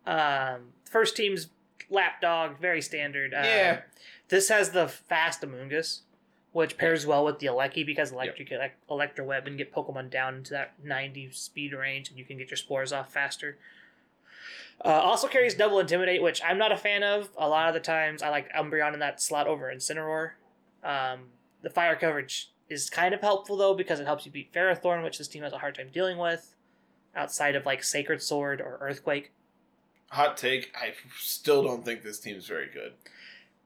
Um, first team's lapdog, very standard. Uh, Yeah. This has the fast Amoonguss, which pairs well with the Eleki because electric elec Electro Web and get Pokemon down into that 90 speed range and you can get your spores off faster. Uh, also carries double intimidate, which I'm not a fan of. A lot of the times, I like Umbreon in that slot over Incineroar. Um, the fire coverage is kind of helpful though because it helps you beat Ferrothorn, which this team has a hard time dealing with, outside of like Sacred Sword or Earthquake. Hot take: I still don't think this team's very good.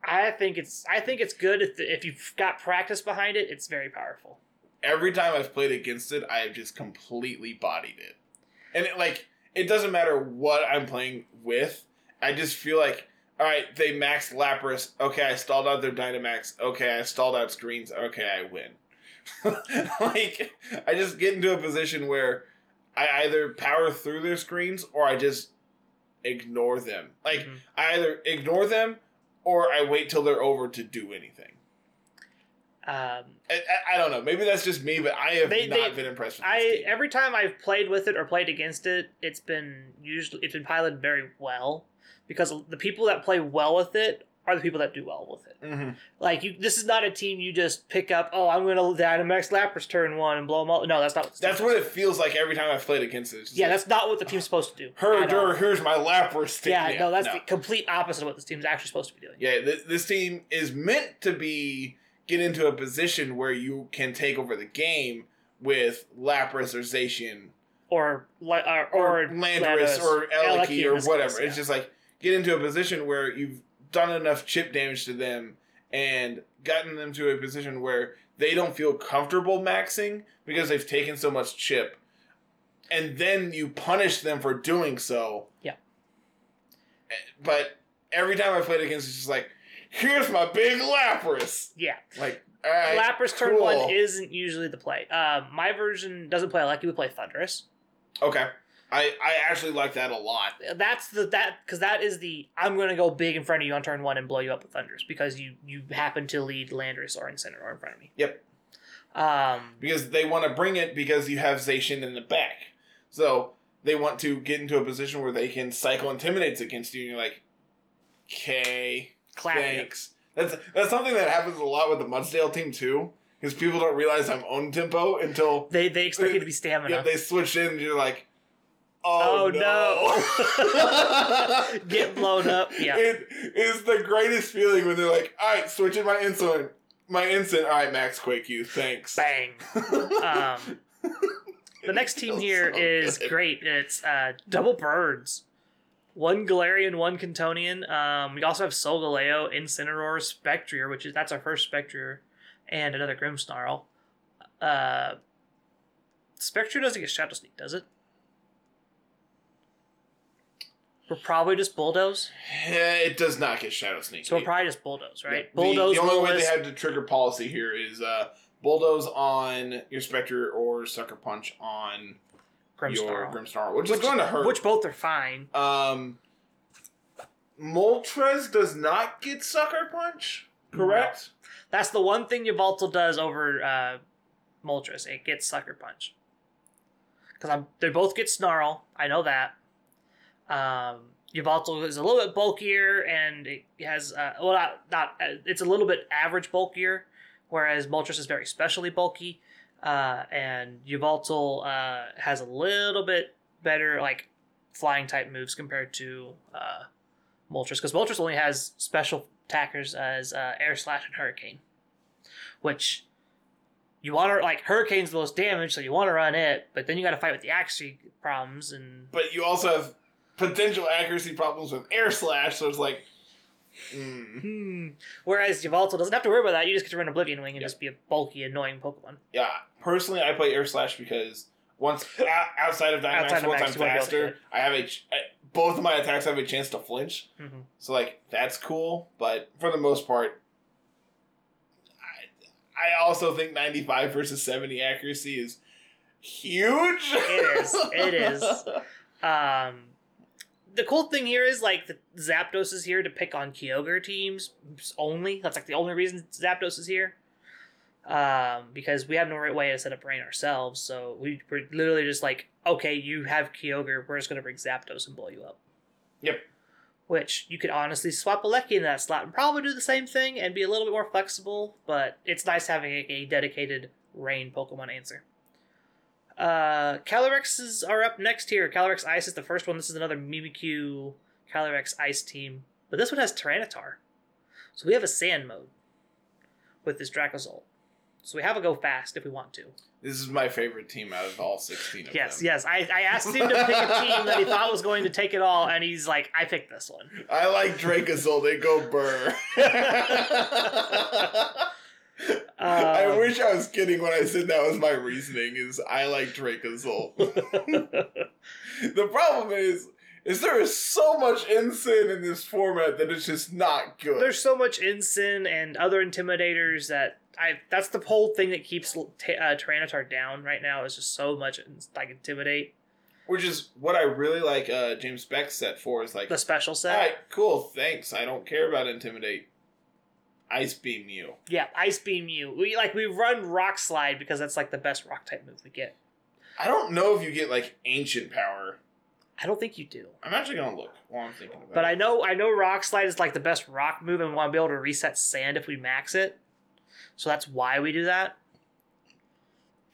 I think it's I think it's good if if you've got practice behind it. It's very powerful. Every time I've played against it, I have just completely bodied it, and it like it doesn't matter what I'm playing with. I just feel like, all right, they maxed Lapras. Okay, I stalled out their Dynamax. Okay, I stalled out screens. Okay, I win. like, I just get into a position where I either power through their screens or I just ignore them. Like, Mhm. I either ignore them or I wait till they're over to do anything. Um, I, I, don't know. Maybe that's just me, but I have They- not they- been impressed with this I team. every time I've played with it or played against it, it's been usually it's been piloted very well because the people that play well with it are the people that do well with it. Mhm. Like you, this is not a team you just pick up. Oh, I'm going to Dynamax Lapras turn one and blow them all. No, that's not. What That's what it feels like every time I've played against it. Yeah, like, that's not what the team's supposed to do. Her, here's my Lapras stick. Yeah, no, that's the complete opposite of what this team's actually supposed to be doing. Yeah, th- this team is meant to be get into a position where you can take over the game with Lapras or Zacian Or or, or, or Landorus Landorus, or Eleki or whatever. case, It's just like get into a position where you've done enough chip damage to them and gotten them to a position where they don't feel comfortable maxing because they've taken so much chip. And then you punish them for doing so. Yeah. But every time I played against, it's just like, here's my big Lapras. Yeah. Like, all right, Lapras turn one isn't usually the play. Um, my version doesn't play like you would play Thundurus. okay. I I actually like that a lot. That's the that because that is the I'm going to go big in front of you on turn one and blow you up with thunders because you you happen to lead Landorus or Incineroar in front of me. Yep. Um, because they want to bring it because you have Zacian in the back. So they want to get into a position where they can cycle intimidates against you, and you're like, okay, it. thanks. That's that's something that happens a lot with the Mudsdale team too, because people don't realize I'm own tempo until They they expect you to be stamina. yeah, they switch in, and you're like, oh, Oh, no, Get blown up. Yeah. It is the greatest feeling when they're like, all right, switching my insulin. My instant, all right, Max Quake you, thanks. Bang. Um, the next team here so is good. great. It's uh, double birds. One Galarian, one Kantonian. Um, we also have Solgaleo, Incineroar, Spectrier, which is that's our first Spectrier, and another Grimmsnarl. Uh, Spectrier doesn't get Shadow Sneak, does it? We're probably just Bulldoze. Yeah, it does not get Shadow Sneak. So we're probably just Bulldoze, right? Yeah, the- Bulldoze, The, only way they had to trigger policy here is uh, bulldoze on your Spectre or Sucker Punch on your Grimmsnarl. Grimmsnarl, which, is going to hurt. Which both are fine. um, Moltres does not get Sucker Punch, correct? That's the one thing Yveltal does over uh, Moltres. It gets Sucker Punch. Because they both get Snarl. I know that. Um, Yveltal is a little bit bulkier and it has, uh, well, not, not, uh, it's a little bit average bulkier, whereas Moltres is very specially bulky. Uh, and Yveltal uh, has a little bit better, like, flying type moves compared to uh, Moltres. Because Moltres only has special attackers as uh, Air Slash and Hurricane, which you want to like Hurricane's the most damage, so you want to run it, but then you got to fight with the accuracy problems and But you also have potential accuracy problems with Air Slash, so it's like, mm, hmm. Whereas Yveltal doesn't have to worry about that. You just get to run Oblivion Wing and Yeah. just be a bulky, annoying Pokemon. yeah. Personally, I play Air Slash because once outside of Dynamax, Outside once Max, I'm you wanna be able to faster. I have a ch- I- both of my attacks have a chance to flinch. hmm So like that's cool, but for the most part, I I also think ninety five versus seventy accuracy is huge. It is. It is. Um, the cool thing here is like the Zapdos is here to pick on Kyogre teams only. That's like the only reason Zapdos is here. Um, because we have no right way to set up rain ourselves, so we, we're literally just like, okay, you have Kyogre, we're just gonna bring Zapdos and blow you up. Yep. Which you could honestly swap a Lecky in that slot and probably do the same thing and be a little bit more flexible, but it's nice having a, a dedicated rain Pokemon answer. Uh, Calyrexes are up next here. Calyrex Ice is the first one. This is another Mimikyu Calyrex Ice team. But this one has Tyranitar. So we have a sand mode with this Dracozolt. So we have a go fast if we want to. This is my favorite team out of all 16 of Yes, them. yes. I, I asked him to pick a team that he thought was going to take it all, and he's like, I picked this one. I like Dracozolt. They go burr. I Um, wish I was kidding when I said that was my reasoning. Is I like Dracozolt. the problem is, is there is so much Incin in this format that it's just not good. There's so much Incin and other intimidators that I. That's the whole thing that keeps uh, Tyranitar down right now. Is just so much like intimidate. Which is what I really like. Uh, James Beck set for is like, The special set. right, cool, thanks. I don't care about intimidate. Ice beam you. Yeah, Ice Beam you. We like we run Rock Slide because that's like the best Rock type move we get. I don't know if you get like ancient power. I don't think you do, I'm actually gonna look while I'm thinking about but it. I know I know Rock Slide is like the best Rock move, and we want to be able to reset Sand if we max it. So that's why we do that.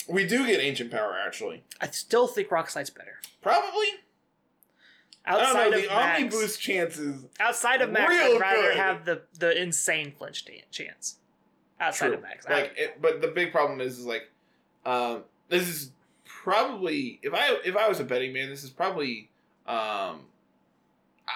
we do get ancient power actually. I still think Rock Slide's better. Probably. Outside know. of The max, Omni Boost chances. outside of max, I'd rather good. have the the insane flinch chance. Outside True. of max, Like, it, but the big problem is, is like, um, this is probably if I if I was a betting man, this is probably, um, I,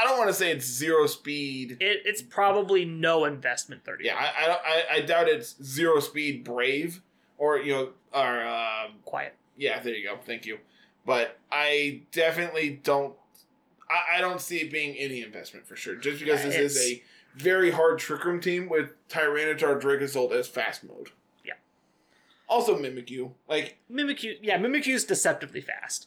I don't want to say it's zero speed. it, it's probably no investment. Thirty. Yeah, I I, I I doubt it's zero speed brave or you know or um, quiet. yeah there you go thank you, but I definitely don't. I, I don't see it being any investment for sure, just because Yeah, this is a very hard trick room team with Tyranitar Dracozolt as fast mode. Yeah. Also Mimikyu. Like, Mimikyu, yeah, Mimikyu's deceptively fast.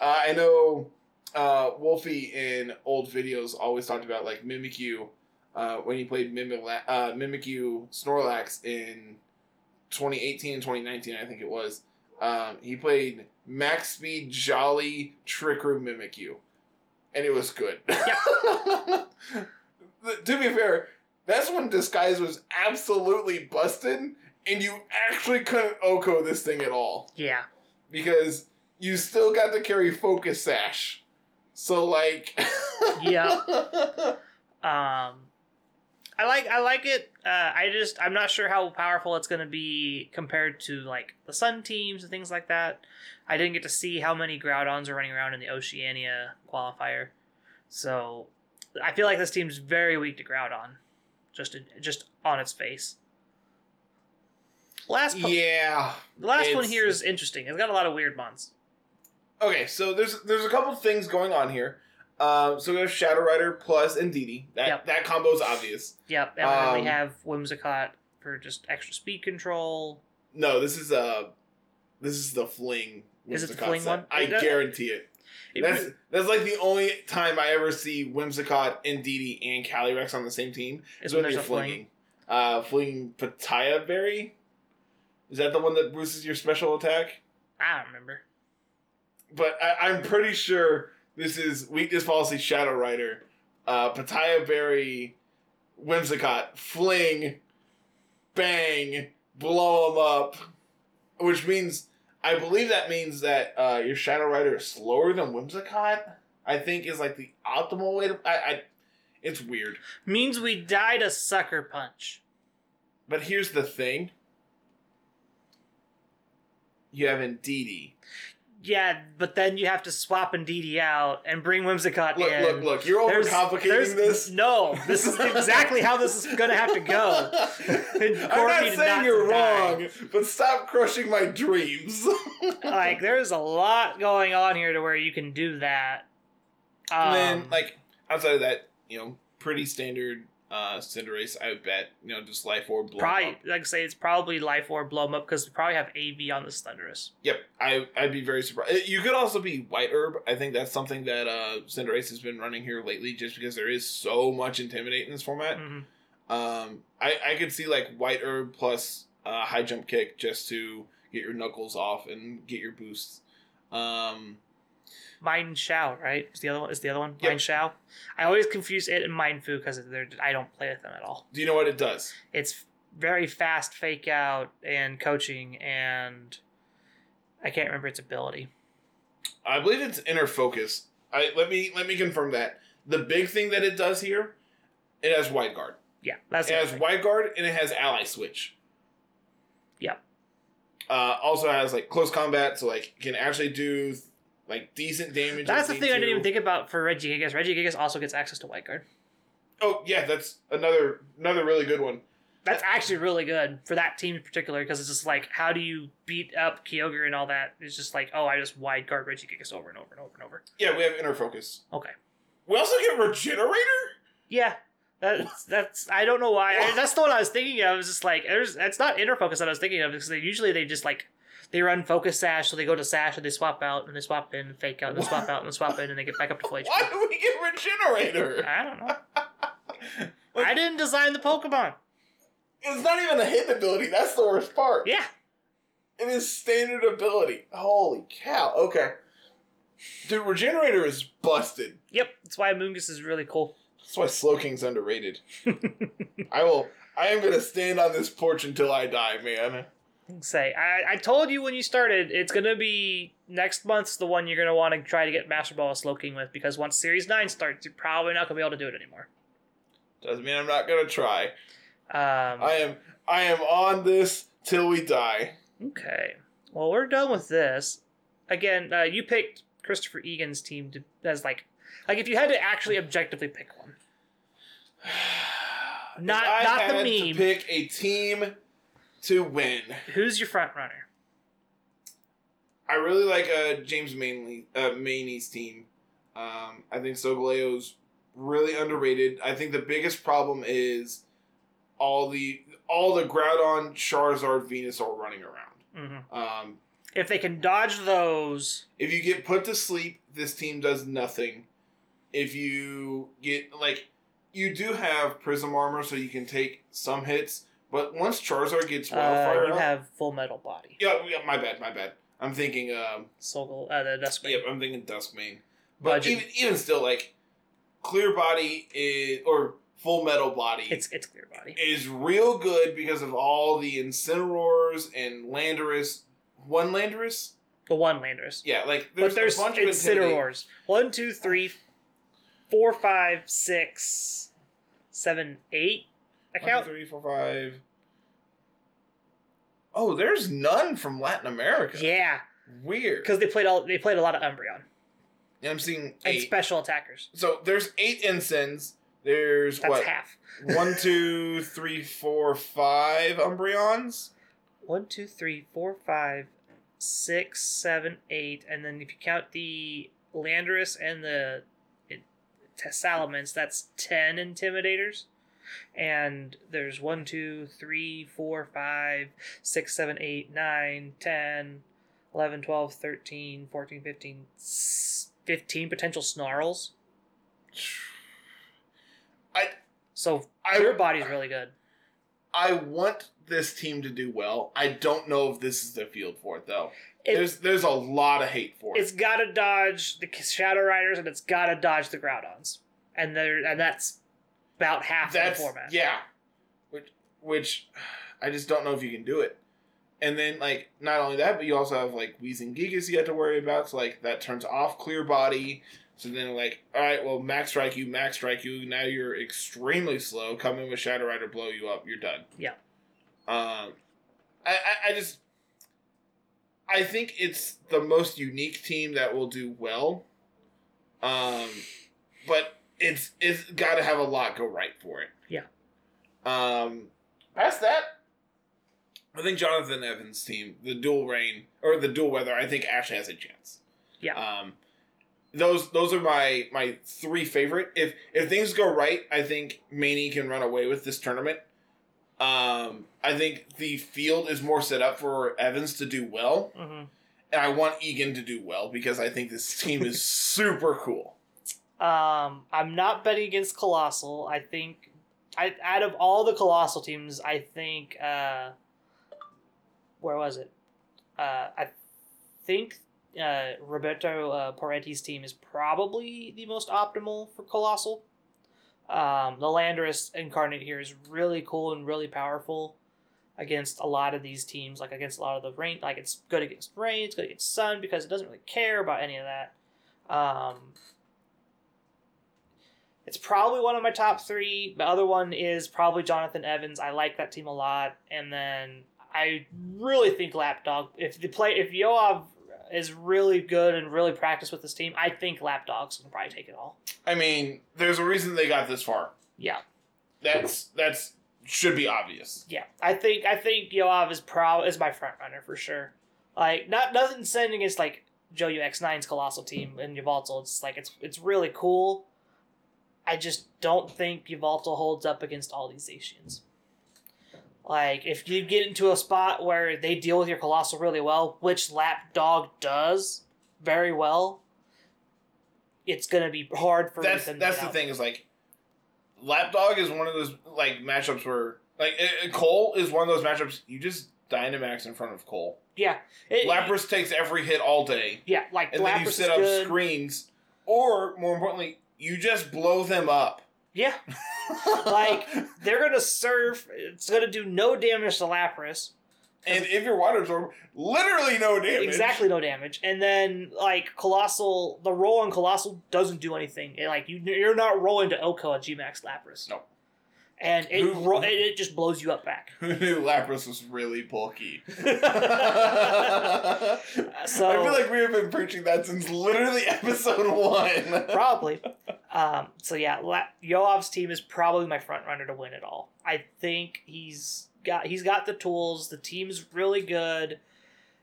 uh, I know uh, Wolfie in old videos always talked about, like, Mimikyu uh, when he played Mimila- uh, Mimikyu Snorlax in 2018 and 2019, I think it was. Um, he played Max Speed Jolly Trick Room Mimikyu. And it was good. to be fair, that's when Disguise was absolutely busted, and you actually couldn't OHKO this thing at all. Yeah, Because you still got to carry Focus Sash. So, like. Yeah. um, I like I like it. Uh, I just I'm not sure how powerful it's going to be compared to like the Sun teams and things like that. I didn't get to see how many Groudons are running around in the Oceania qualifier, so I feel like this team's very weak to Groudon, just just on its face. Last po- yeah. the last one here is interesting. It's got a lot of weird mons. Okay, so there's there's a couple things going on here. Um, so we have Shadow Rider plus Indeedee. That Yep. that combo's obvious. Yep, and then Um, we have Whimsicott for just extra speed control. No, this is uh this is the fling. Is it the fling set. one? I It guarantee it. It That's re- that's like the only time I ever see Whimsicott, and Indeedee, and Calyrex on the same team. is when when there's you're a fling. flinging. Uh, flinging Petaya Berry. Is that the one that boosts your special attack? I don't remember. but I, I'm pretty sure this is weakness policy Shadow Rider, uh, Petaya Berry, Whimsicott, Fling, Bang, blow them up, which means I believe that means that uh, your Shadow Rider is slower than Whimsicott. I think is like the optimal way to. I, I it's weird, Means we died a sucker punch. but here's the thing. You have Ndidi. Yeah, but then you have to swap Indeedee out and bring Whimsicott Look, in. look, look! You're There's- overcomplicating there's- this. No, this is exactly how this is going to have to go. I'm not saying not you're die. wrong, but stop crushing my dreams. Like, there's a lot going on here to where you can do that. Um, and then, like outside of that, you know, pretty standard uh Cinderace. I would bet, you know, just life orb blow probably, up. like I say, it's probably Life Orb blow up because we probably have AV on this Thundurus. Yep, I I'd be very surprised. You could also be White Herb. I think that's something that uh Cinderace has been running here lately, just because there is so much intimidate in this format. hmm Um, I I could see like White Herb plus uh, high jump kick just to get your knuckles off and get your boosts. Um, Mienshao, right? Is the other one? Is the other one Yep. Mienshao? I always confuse it and Mienfoo because they're I don't play with them at all. do you know what it does? It's very fast fake out and coaching and I can't remember its ability. I believe it's inner focus. I let me let me confirm that. The big thing that it does here, it has wide guard. Yeah, that's It has thing. wide guard and it has ally switch. Yep. Uh, also has like close combat, so like can actually do like decent damage. That's the thing I didn't even think about for Regigigas. Reggie Gigas also gets access to Wide Guard. Oh yeah, that's another another really good one. That's actually really good for that team in particular because it's just like, how do you beat up Kyogre and all that? It's just like, oh, I just wide guard Regigigas over and over and over and over. Yeah, we have inner focus. Okay. We also get regenerator. Yeah. That's that's I don't know why. I, that's the one I was thinking of. I was just like, there's that's not inner focus that I was thinking of because they usually they just like they run focus sash, so they go to sash and they swap out and they swap in, fake out and they swap out and they swap in and they get back up to full HP. Why do we get regenerator? I don't know. I didn't design the Pokemon. It's not even a hidden ability. That's the worst part. Yeah. It is standard ability. Holy cow. Okay. Dude, Regenerator is busted. Yep. That's why Moongus is really cool. That's why Slowking's underrated. I will I am gonna stand on this porch until I die, man. Say, I, I told you when you started, it's gonna be next month's the one you're gonna want to try to get Master Ball Slowking with because once Series Nine starts, you're probably not gonna be able to do it anymore. Doesn't mean I'm not gonna try. Um, I am I am on this till we die. Okay. Well, we're done with this. Again, uh, you picked Christopher Egan's team to, as like, like if you had to actually objectively pick one. Not- not the meme. pick a team to win. Who's your front runner? I really like uh, James Manley, uh, Maney's team. Um, I think Solgaleo's really underrated. I think the biggest problem is all the all the Groudon, Charizard, Venusaur running around. hmm Um, If they can dodge those, if you get put to sleep, this team does nothing. If you get like you do have Prism armor, so you can take some hits, but once Charizard gets uh, you up- have Full Metal Body. yeah, yeah, my bad, my bad. I'm thinking um, uh, the Duskmane. Yep, I'm thinking Duskmane. But Budget. even even still, like clear body is or full metal body It's it's clear body. is real good because of all the Incineroars and Landorus. One Landorus, The one Landers. yeah, like there's, but there's a bunch of Incineroars. One, two, three, four, five, six, seven, eight. I count. three, four, five. Oh, there's none from Latin America. Yeah, weird. because they played all they played a lot of Umbreon And I'm seeing and eight. special attackers. so there's eight Incins. There's That's what half. one, two, three, four, five Umbreons. One, two, three, four, five, six, seven, eight, and then if you count the Landorus and the Salamence, that's ten Intimidators. And there's one, two, three, four, five, six, seven, eight, nine, ten, eleven, twelve, thirteen, fourteen, fifteen, s- fifteen potential snarls. I So I- your body's really good. I want this team to do well. I don't know if this is the field for it though. It- there's there's a lot of hate for it. It's got to dodge the Shadow Riders and it's got to dodge the Groudons, and there and that's about half That's the format. yeah, which which I just don't know if you can do it. And then like not only that, but you also have like Weezing Gigas you have to worry about. So like that turns off Clear Body. So then like all right, well Max Strike you, Max Strike you. Now you're extremely slow. Come in with Shadow Rider, blow you up. You're done. Yeah. Um, I, I I just I think it's the most unique team that will do well. Um, but it's it's got to have a lot go right for it. Yeah. Um, past that, I think Jonathan Evans' team, the dual rain or the dual weather, I think Ash has a chance. Yeah. Um, those those are my my three favorite. If if things go right, I think Maney can run away with this tournament. Um, I think the field is more set up for Evans to do well, hmm and I want Egan to do well because I think this team is super cool. Um, I'm not betting against Coalossal. I think, I out of all the Coalossal teams, I think, uh, where was it? Uh, I think uh, Roberto uh, Parente's team is probably the most optimal for Coalossal. Um, the Landorus incarnate here is really cool and really powerful. against a lot of these teams, like against a lot of the rain. Like it's good against rain, it's good against sun because it doesn't really care about any of that. Um, it's probably one of my top three. The other one is probably Jonathan Evans. I like that team a lot, and then I really think Lapdog. If the play, if Yoav is really good and really practiced with this team, I think Lapdogs can probably take it all. I mean, there's a reason they got this far. Yeah, That's that's should be obvious. yeah. I think I think Yoav is pro is my front runner for sure. Like not nothing saying against like Joe UX9's Coalossal team in Yveltal. It's like it's it's really cool. I just don't think Yveltal holds up against all these Zacians. Like if you get into a spot where they deal with your Coalossal really well, which Lapdog does very well, it's gonna be hard for That's them that's the out. thing is like, Lapdog is one of those like matchups where like uh, uh, Cole is one of those matchups you just Dynamax in front of Cole. Yeah, it, Lapras takes every hit all day, yeah, like and then you Lapras set up good. screens, or more importantly, you just blow them up. Yeah, like they're gonna serve. It's gonna do no damage to Lapras. and if your water absorb, literally no damage. Exactly no damage. And then like Coalossal, the roll on Coalossal doesn't do anything. It, like you, you're not rolling to OHKO at Gmax Lapras. No. And it, Who- ro- it it just blows you up back. Who knew Lapras was really bulky? So- I feel like we have been preaching that since literally episode one. Probably. Um, so yeah, La- Yoav's team is probably my front runner to win it all. I think he's got he's got the tools. The team's really good.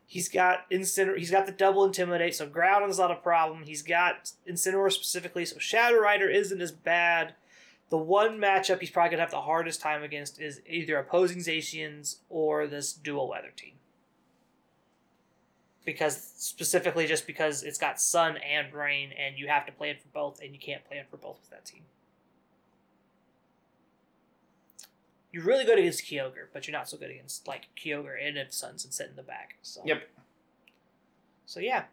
He's got Incineroar. He's got the double intimidate, so ground is not a problem. He's got Incineroar specifically, so Shadow Rider isn't as bad. The one matchup he's probably gonna have the hardest time against is either opposing Zacians or this dual weather team. Because specifically just because it's got sun and rain and you have to plan for both and you can't plan for both with that team. You're really good against Kyogre, but you're not so good against like Kyogre and if Sun's and sit in the back. So Yep. So yeah.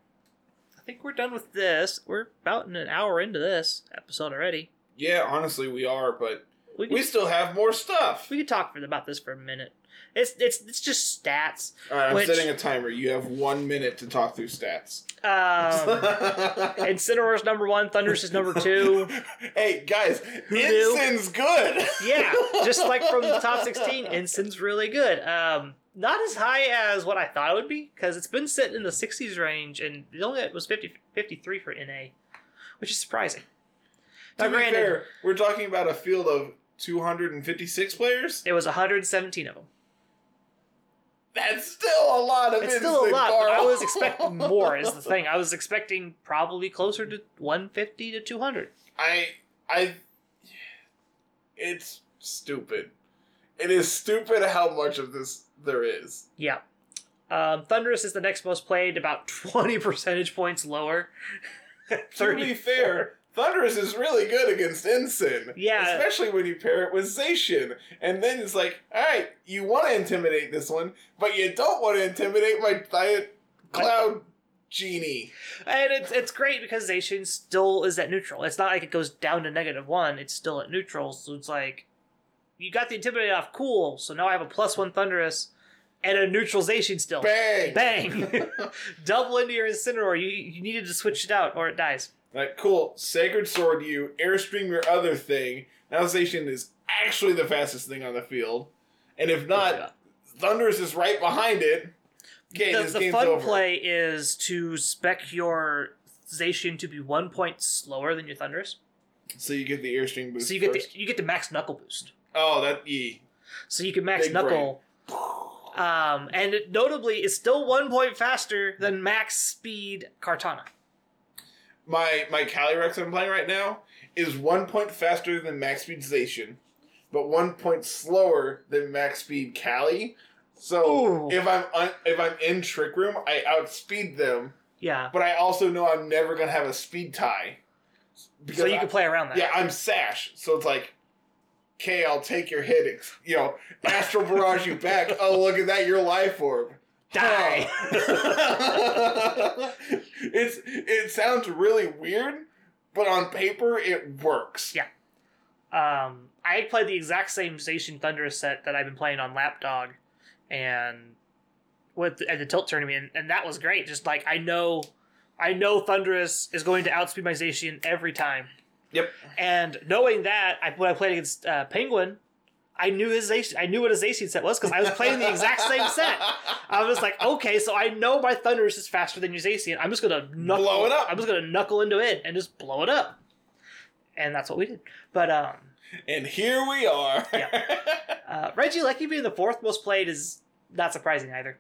I think we're done with this. We're about an hour into this episode already. Yeah, honestly, we are, but We we still have more stuff. we could talk for about this for a minute. It's it's it's just stats. All right, I'm Which- setting a timer. You have one minute to talk through stats. Um, Incineroar's number one, Thundurus is number two. hey guys, knew? Good. Yeah, just like from the top 16, Incin's really good. Um, not as high as what I thought it would be, because it's been sitting in the 60s range, and it only was 50, 53 for NA, which is surprising. To be granted, fair, we're talking about a field of 256 players. it was 117 of them. That's still a lot of It's still a lot, but I was expecting more, is the thing. I was expecting probably closer to 150 to 200. I I it's stupid. It is stupid how much of this there is. Yeah. Um, Thundurus is the next most played, about 20 percentage points lower. To be fair, Thundurus is really good against Incin. Yeah. Especially when you pair it with Zacian. And then it's like, alright, you want to intimidate this one, but you don't want to intimidate my Diet Cloud Genie. And it's it's great because Zacian still is at neutral. It's not like it goes down to negative one. It's still at neutral. So it's like you got the intimidate off, cool. So now I have a plus one Thundurus and a neutralization still. Bang! Bang! Double into your Incineroar. You you needed to switch it out or it dies. Like, cool, Sacred Sword you, Airstream your other thing. Now Zacian is actually the fastest thing on the field. And if not, Thundurus is right behind it. Okay, the the fun over. play is to spec your Zacian to be one point slower than your Thundurus. So you get the Airstream boost So you get first. the you get the max knuckle boost. Oh, that E. So you can max Big knuckle. Um, and it notably is still one point faster than max speed Kartana. My my Calyrex I'm playing right now is one point faster than max speed Zacian, but one point slower than max speed Cali. So Ooh. if I'm un- if I'm in Trick Room, I outspeed them, Yeah. but I also know I'm never gonna have a speed tie. So you I- can play around that. Yeah, I'm Sash, so it's like, okay, I'll take your hit. ex- You know, Astral Barrage you back. Oh, look at that, your life orb. Die. It's it sounds really weird, but on paper it works. Yeah. Um, I played the exact same Zacian Thundurus set that I've been playing on Lapdog, and with at the tilt tournament, and that was great. Just like I know, I know Thundurus is going to outspeed my Zacian every time, Yep. and knowing that, I when I played against uh, Penguin, I knew his I knew what his Zacian set was because I was playing the exact same set. I was like, okay, so I know my Thundurus is faster than your Zacian. I'm just gonna knuckle, Blow it up. I'm just gonna knuckle into it and just blow it up, and that's what we did. But um, And here we are. uh, Regieleki being the fourth most played is not surprising either.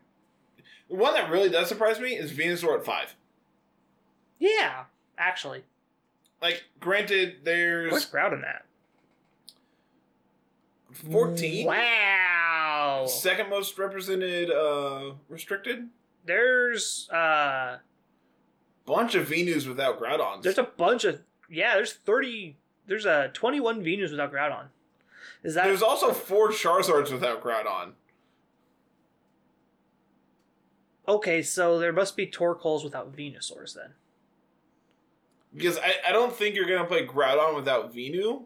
One that really does surprise me is Venusaur at five. Yeah, actually, Like, granted, where's there's Groudon at? 14. Wow. Second most represented uh restricted. There's uh, Bunch of Venus without Groudons. there's a bunch of yeah. There's thirty. There's a twenty-one Venus without Groudon. Is that There's also four Charizards without Groudon. okay? So there must be Torkoals without Venusaurs then. Because I, I don't think you're gonna play Groudon without Venu,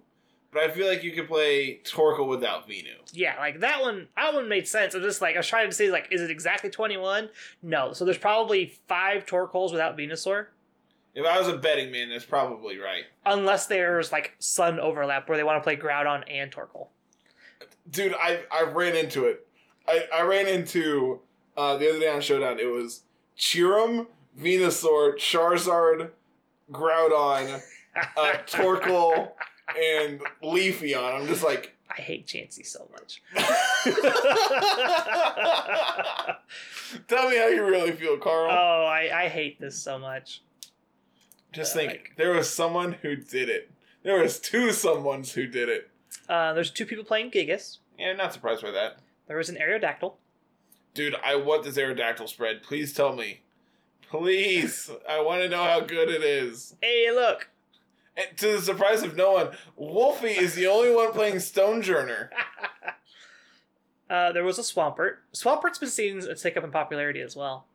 but I feel like you could play Torkoal without Venu. Yeah, like that one. That one made sense. I'm just like I was trying to say like, is it exactly twenty-one? No. So there's probably five Torkoals without Venusaur. If I was a betting man, that's probably right. Unless there's like sun overlap where they want to play Groudon and Torkoal. Dude, I I ran into it. I, I ran into uh, the other day on Showdown. It was Chiram, Venusaur, Charizard, Groudon, uh, Torkoal, and Leafeon. I'm just like, I hate Chansey so much. tell me how you really feel, Carl. oh, I, I hate this so much. just uh, think, like- there was someone who did it. There was two someones who did it. Uh, there's two people playing Gigas. Yeah, not surprised by that. There was an Aerodactyl. Dude, I want this Aerodactyl spread. Please tell me. Please. I want to know how good it is. Hey, look. And to the surprise of no one, Wolfie is the only one playing Stonjourner. uh, there was a Swampert. Swampert's been seen a tick up in popularity as well.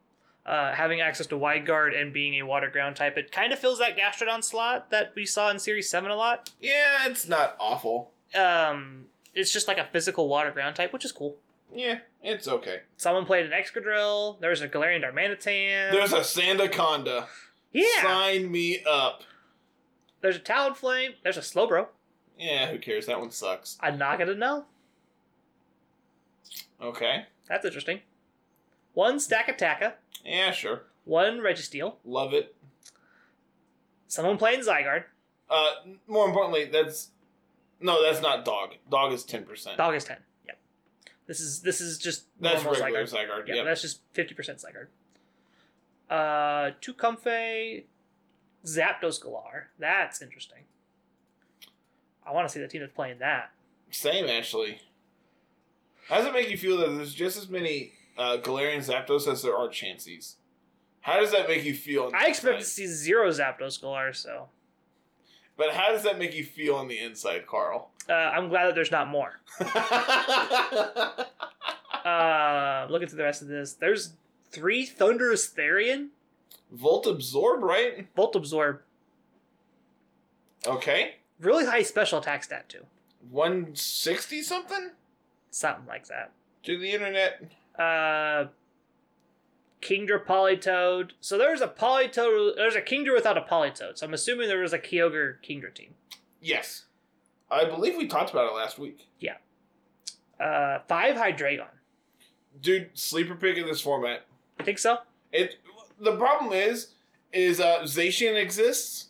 Uh, having access to Wide Guard and being a water ground type, it kind of fills that Gastrodon slot that we saw in Series 7 a lot. Yeah, it's not awful. Um, it's just like a physical water ground type, which is cool. Yeah, it's okay. Someone played an Excadrill. There was a Galarian Darmanitan. There's a Sandaconda. yeah. Sign me up. There's a Talonflame. There's a Slowbro. Yeah, who cares? That one sucks. I'm not gonna know. Okay. That's interesting. One Stakataka. Yeah, sure. One Registeel. Love it. Someone playing Zygarde. Uh, more importantly, that's no, that's not dog. Dog is ten percent. Dog is ten. Yep. This is this is just That's normal regular Zygarde. Zygarde. Yeah, Yep. that's just fifty percent Zygarde. Uh, two Comfey, Zapdos Galar. That's interesting. I want to see the team that's playing that. Same actually. How does it make you feel that there's just as many uh, Galarian Zapdos as there are Chanseys? How does that make you feel? I expect to see zero Zapdos Galar, so But how does that make you feel on the inside, Carl? uh, I'm glad that there's not more. Uh, looking through the rest of this, there's three Thundurus Therian, Volt Absorb, right? Volt Absorb, Okay. really high special attack stat too, 160 something? something like that. To the internet. Uh, Kingdra Politoed. So there's a Politoed. There's a Kingdra without a Politoed. So I'm assuming there was a Kyogre Kingdra team. Yes. I believe we talked about it last week. Yeah. Uh, five Hydreigon. Dude, sleeper pick in this format. I think so. It the problem is is uh Zacian exists.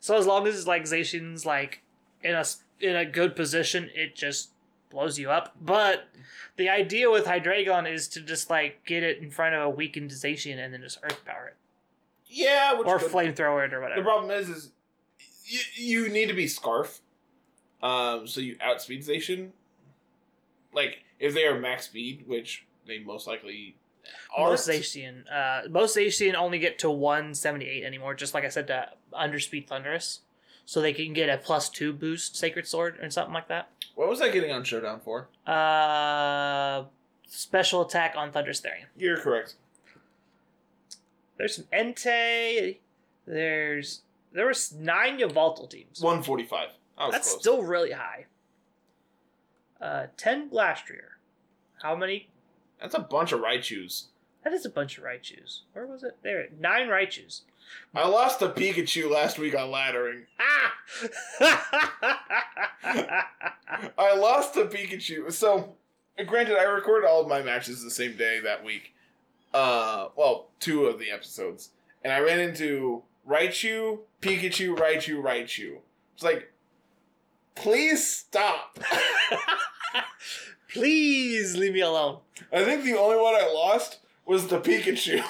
So as long as it's like Zacian's like in a in a good position, it just blows you up. But the idea with Hydreigon is to just like get it in front of a weakened Zacian and then just Earth Power it Yeah, which or could- flamethrower it or whatever. The problem is, is you, you need to be Scarf, um, so you outspeed Zacian. Like if they are max speed, which they most likely Most Zacian, uh, most Zacian only get to 178 anymore. Just like I said, to underspeed Thundurus, so they can get a plus two boost Sacred Sword or something like that. What was I getting on Showdown for? Uh, special attack on Thundurus Therian. You're correct. There's some Entei. There's there was nine Yveltal teams. One forty five. Was That's close. still really high. Uh, ten Glastrier. How many That's a bunch of Raichus. That is a bunch of Raichus. Where was it? There, nine Raichus. I lost a Pikachu last week on laddering. Ah! I lost a Pikachu. So, granted, I recorded all of my matches the same day that week. Uh, well, two of the episodes, and I ran into Raichu, Pikachu, Raichu, Raichu. It's like, please stop. Please leave me alone. I think the only one I lost was the Pikachu.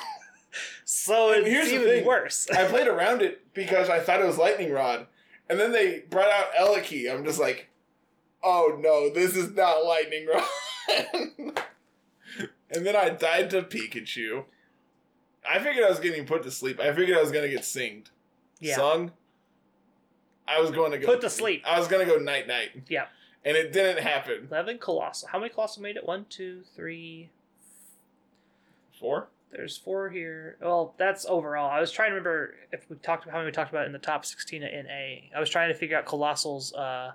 So And it's here's the even thing. worse. I played around it because I thought it was Lightning Rod, and then they brought out Eleki. I'm just like, oh no, this is not Lightning Rod. and then I died to Pikachu. I figured I was getting put to sleep. I figured I was gonna get singed, yeah. sung. I was going to go Put to sleep. I was gonna go night night. Yeah. And it didn't happen. 11 Coalossal. How many Coalossal made it? One, two, three, four. There's four here. Well, that's overall. I was trying to remember if we talked about how many we talked about in the top 16 in A. I was trying to figure out Coalossal's uh,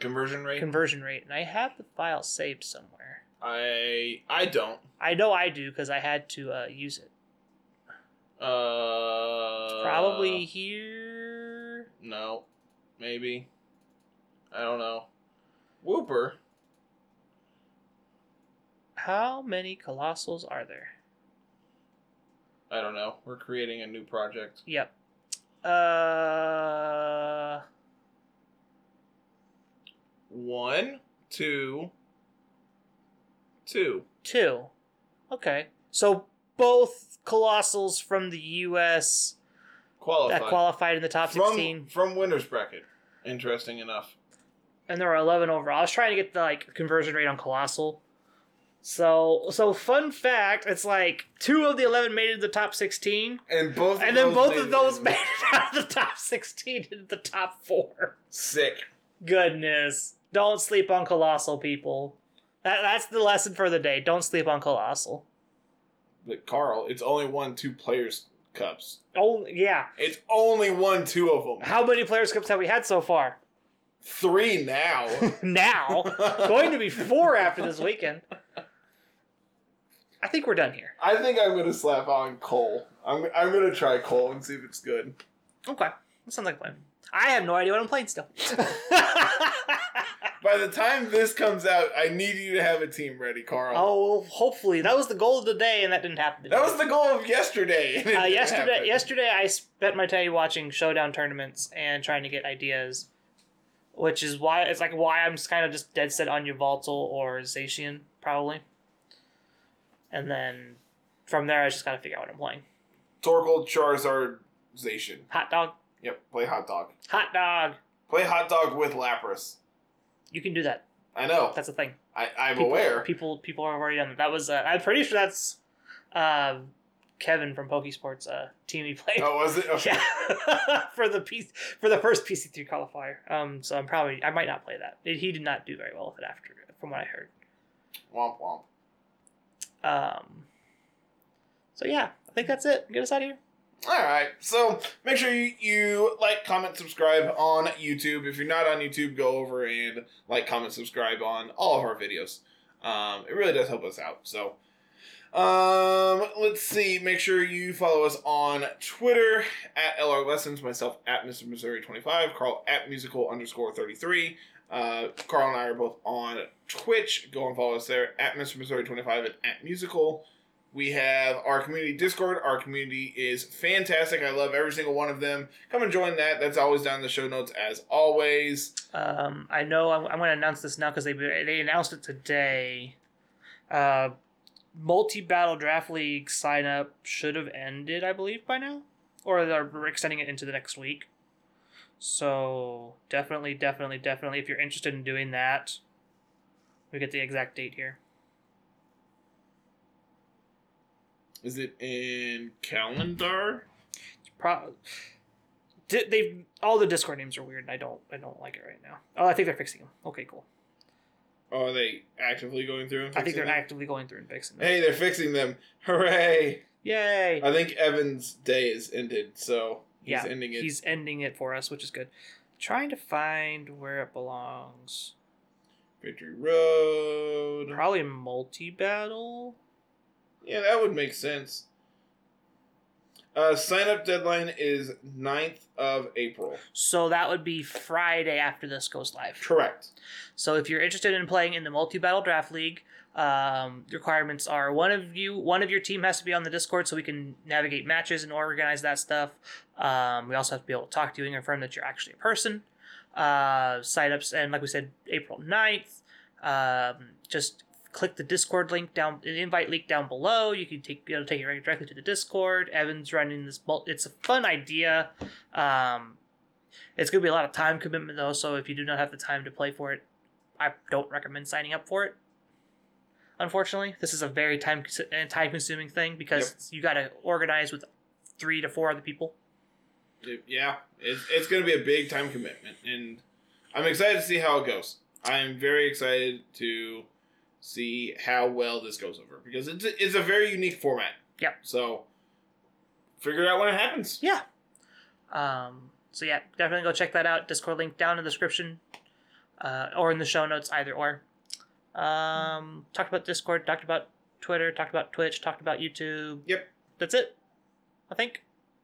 Conversion rate. conversion rate, and I have the file saved somewhere. I I don't. I know I do because I had to uh, use it. Uh, Probably here. No, maybe. I don't know. Whooper. How many Coalossals are there? I don't know. We're creating a new project. Yep. Uh, One, two, two. two. Okay. So both Coalossals from the U.S. Qualified. that qualified in the top from, 16. From winner's bracket. Interesting enough. And there were 11 overall. I was trying to get the like conversion rate on Coalossal. So so fun fact, it's like two of the 11 made it to the top 16 And both. and then both of those made it out of the top 16 into the top 4. Sick. Goodness. Don't sleep on Coalossal people. That that's the lesson for the day. Don't sleep on Coalossal. But Carl, it's only won two players' cups. Oh yeah. It's only won two of them. How many players cups have we had so far? Three now. now. Going to be four after this weekend. I think we're done here. I think I'm gonna slap on Cole. I'm I'm gonna try Cole and see if it's good. Okay. That sounds like a plan. I have no idea what I'm playing still. By the time this comes out, I need you to have a team ready, Carl. oh, well, hopefully. That was the goal of the day, and that didn't happen today. That was the goal of yesterday. uh, yesterday, happen. yesterday, I spent my day watching showdown tournaments and trying to get ideas, which is why it's like why I'm kind of just dead set on Yveltal or Zacian probably. And then from there, I just got to figure out what I'm playing. Torkoal, Charizard, Zacian. Hot dog, Yep, play hot dog. hot dog. Play hot dog with Lapras. You can do that. I know. That's a thing. I, I'm people, aware. People, people have already done that. That was. Uh, I'm pretty sure that's uh, Kevin from Pokesports uh, team he played. Oh, was it? Okay. Yeah, for the piece for the first PC three qualifier. Um, so I'm probably I might not play that. He did not do very well with it after, from what I heard. Womp womp. Um, so yeah, I think that's it. Get us out of here. All right. So make sure you, you like, comment, subscribe on YouTube. If you're not on YouTube, go over and like, comment, subscribe on all of our videos. Um, it really does help us out. So, um, let's see. Make sure you follow us on Twitter at LR Lessons, myself at Mr. Missouri 25, Carl at musical underscore 33. Uh, Carl and I are both on Twitch. Go and follow us there at Mr. Missouri 25 and at musical. We have our community Discord. Our community is fantastic. I love every single one of them. Come and join that. That's always down in the show notes as always. Um, I know I'm, I'm going to announce this now because they they announced it today. Uh, multi battle draft league sign up should have ended, I believe, by now, or they're extending it into the next week. So definitely, definitely, definitely, if you're interested in doing that, we get the exact date here. Is it in calendar? Pro- they all the Discord names are weird, and I don't I don't like it right now. Oh, I think they're fixing them. Okay, cool. Oh, are they actively going through and I think they're them? actively going through and fixing them. Hey, they're fixing them. Hooray! Yay! I think Evan's day is ended, so he's yeah, ending it. he's ending it for us, which is good. Trying to find where it belongs. Victory Road. Probably multi battle. Yeah, that would make sense. Uh, sign up deadline is 9th of April. So that would be Friday after this goes live. Correct. So if you're interested in playing in the multi battle draft league, um, requirements are one of you, one of your team has to be on the Discord so we can navigate matches and organize that stuff. Um, we also have to be able to talk to you and confirm that you're actually a person. Uh, signups and like we said, April 9th. Um, just click the Discord link down, the invite link down below. You can take you know take it right directly to the Discord. Evan's running this. It's a fun idea. Um, it's gonna be a lot of time commitment though. So if you do not have the time to play for it, I don't recommend signing up for it. Unfortunately, this is a very time time consuming thing because you got to organize with three to four other people. Yeah, it's, it's going to be a big time commitment, and I'm excited to see how it goes. I'm very excited to see how well this goes over because it's a, it's a very unique format. Yep. So figure it out when it happens. Yeah. Um, so yeah, definitely go check that out. Discord link down in the description, uh, or in the show notes, either or. Um, talked about Discord, talked about Twitter, talked about Twitch, talked about YouTube. Yep. That's it. I think.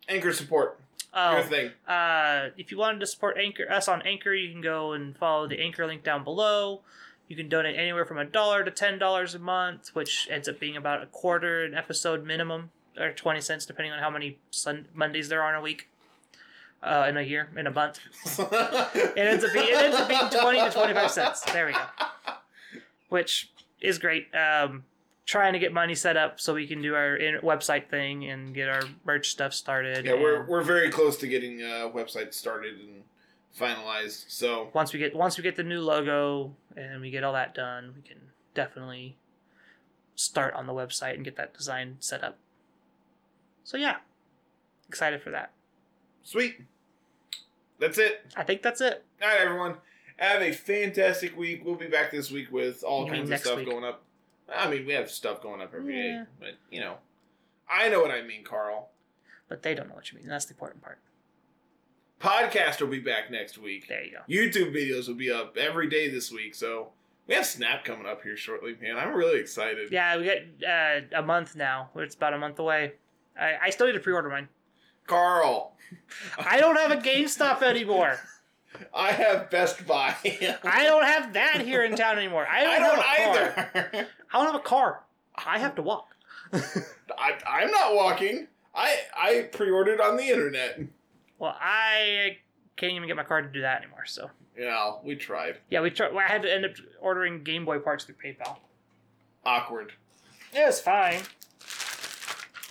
Anchor support. Oh, thing. uh, if you wanted to support Anchor us on Anchor, you can go and follow the Anchor link down below. You can donate anywhere from a dollar to ten dollars a month, which ends up being about a quarter an episode minimum, or twenty cents depending on how many Sun- Mondays there are in a week, uh, in a year, in a month. It ends up being it ends up being twenty to twenty five cents. There we go, which is great. Um, trying to get money set up so we can do our in- website thing and get our merch stuff started. yeah, we're we're very close to getting uh, website started and finalized. So once we get once we get the new logo and we get all that done, we can definitely start on the website and get that design set up. So yeah, excited for that. sweet. That's it. I think that's it. All right, everyone. Have a fantastic week. We'll be back this week with all You kinds of stuff week? going up. I mean, we have stuff going up every day, Yeah. but you know, I know what I mean, Carl. But they don't know what you mean. That's the important part. Podcast will be back next week. There you go. YouTube videos will be up every day this week. So we have Snap coming up here shortly, man. I'm really excited. Yeah, we got uh, a month now. It's about a month away. I, I still need to pre-order mine. Carl, I don't have a GameStop anymore. I have Best Buy. I don't have that here in town anymore. I don't, I don't have a car. either. I don't have a car. I have to walk. I, I'm not walking. I I pre-ordered on the internet. Well, I can't even get my car to do that anymore. So Yeah, we tried. yeah, we tried. I had to end up ordering Game Boy parts through PayPal. Awkward. It was fine.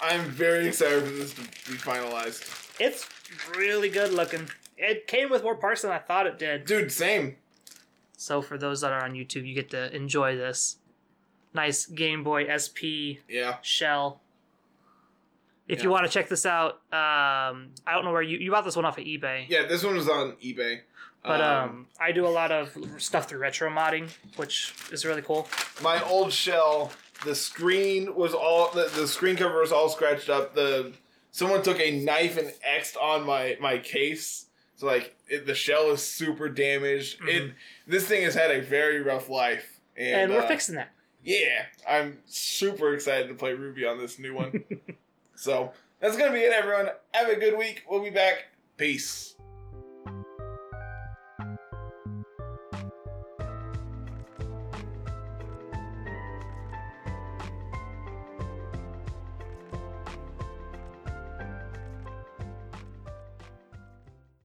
I'm very excited for this to be finalized. It's really good looking. It came with more parts than I thought it did. Dude, same. So for those that are on YouTube, you get to enjoy this nice Game Boy SP Yeah. shell. If you want to check this out, um, I don't know where you you bought this one off of eBay. Yeah, this one was on eBay. But um, I do a lot of stuff through retro modding, which is really cool. my old shell, the screen was all the, the screen cover was all scratched up. The someone took a knife and xed on my my case. So like it, the shell is super damaged. It this thing has had a very rough life, and, Mm-hmm. And we're uh, fixing that. Yeah, I'm super excited to play Ruby on this new one. so that's gonna be it, everyone. Have a good week. We'll be back. Peace.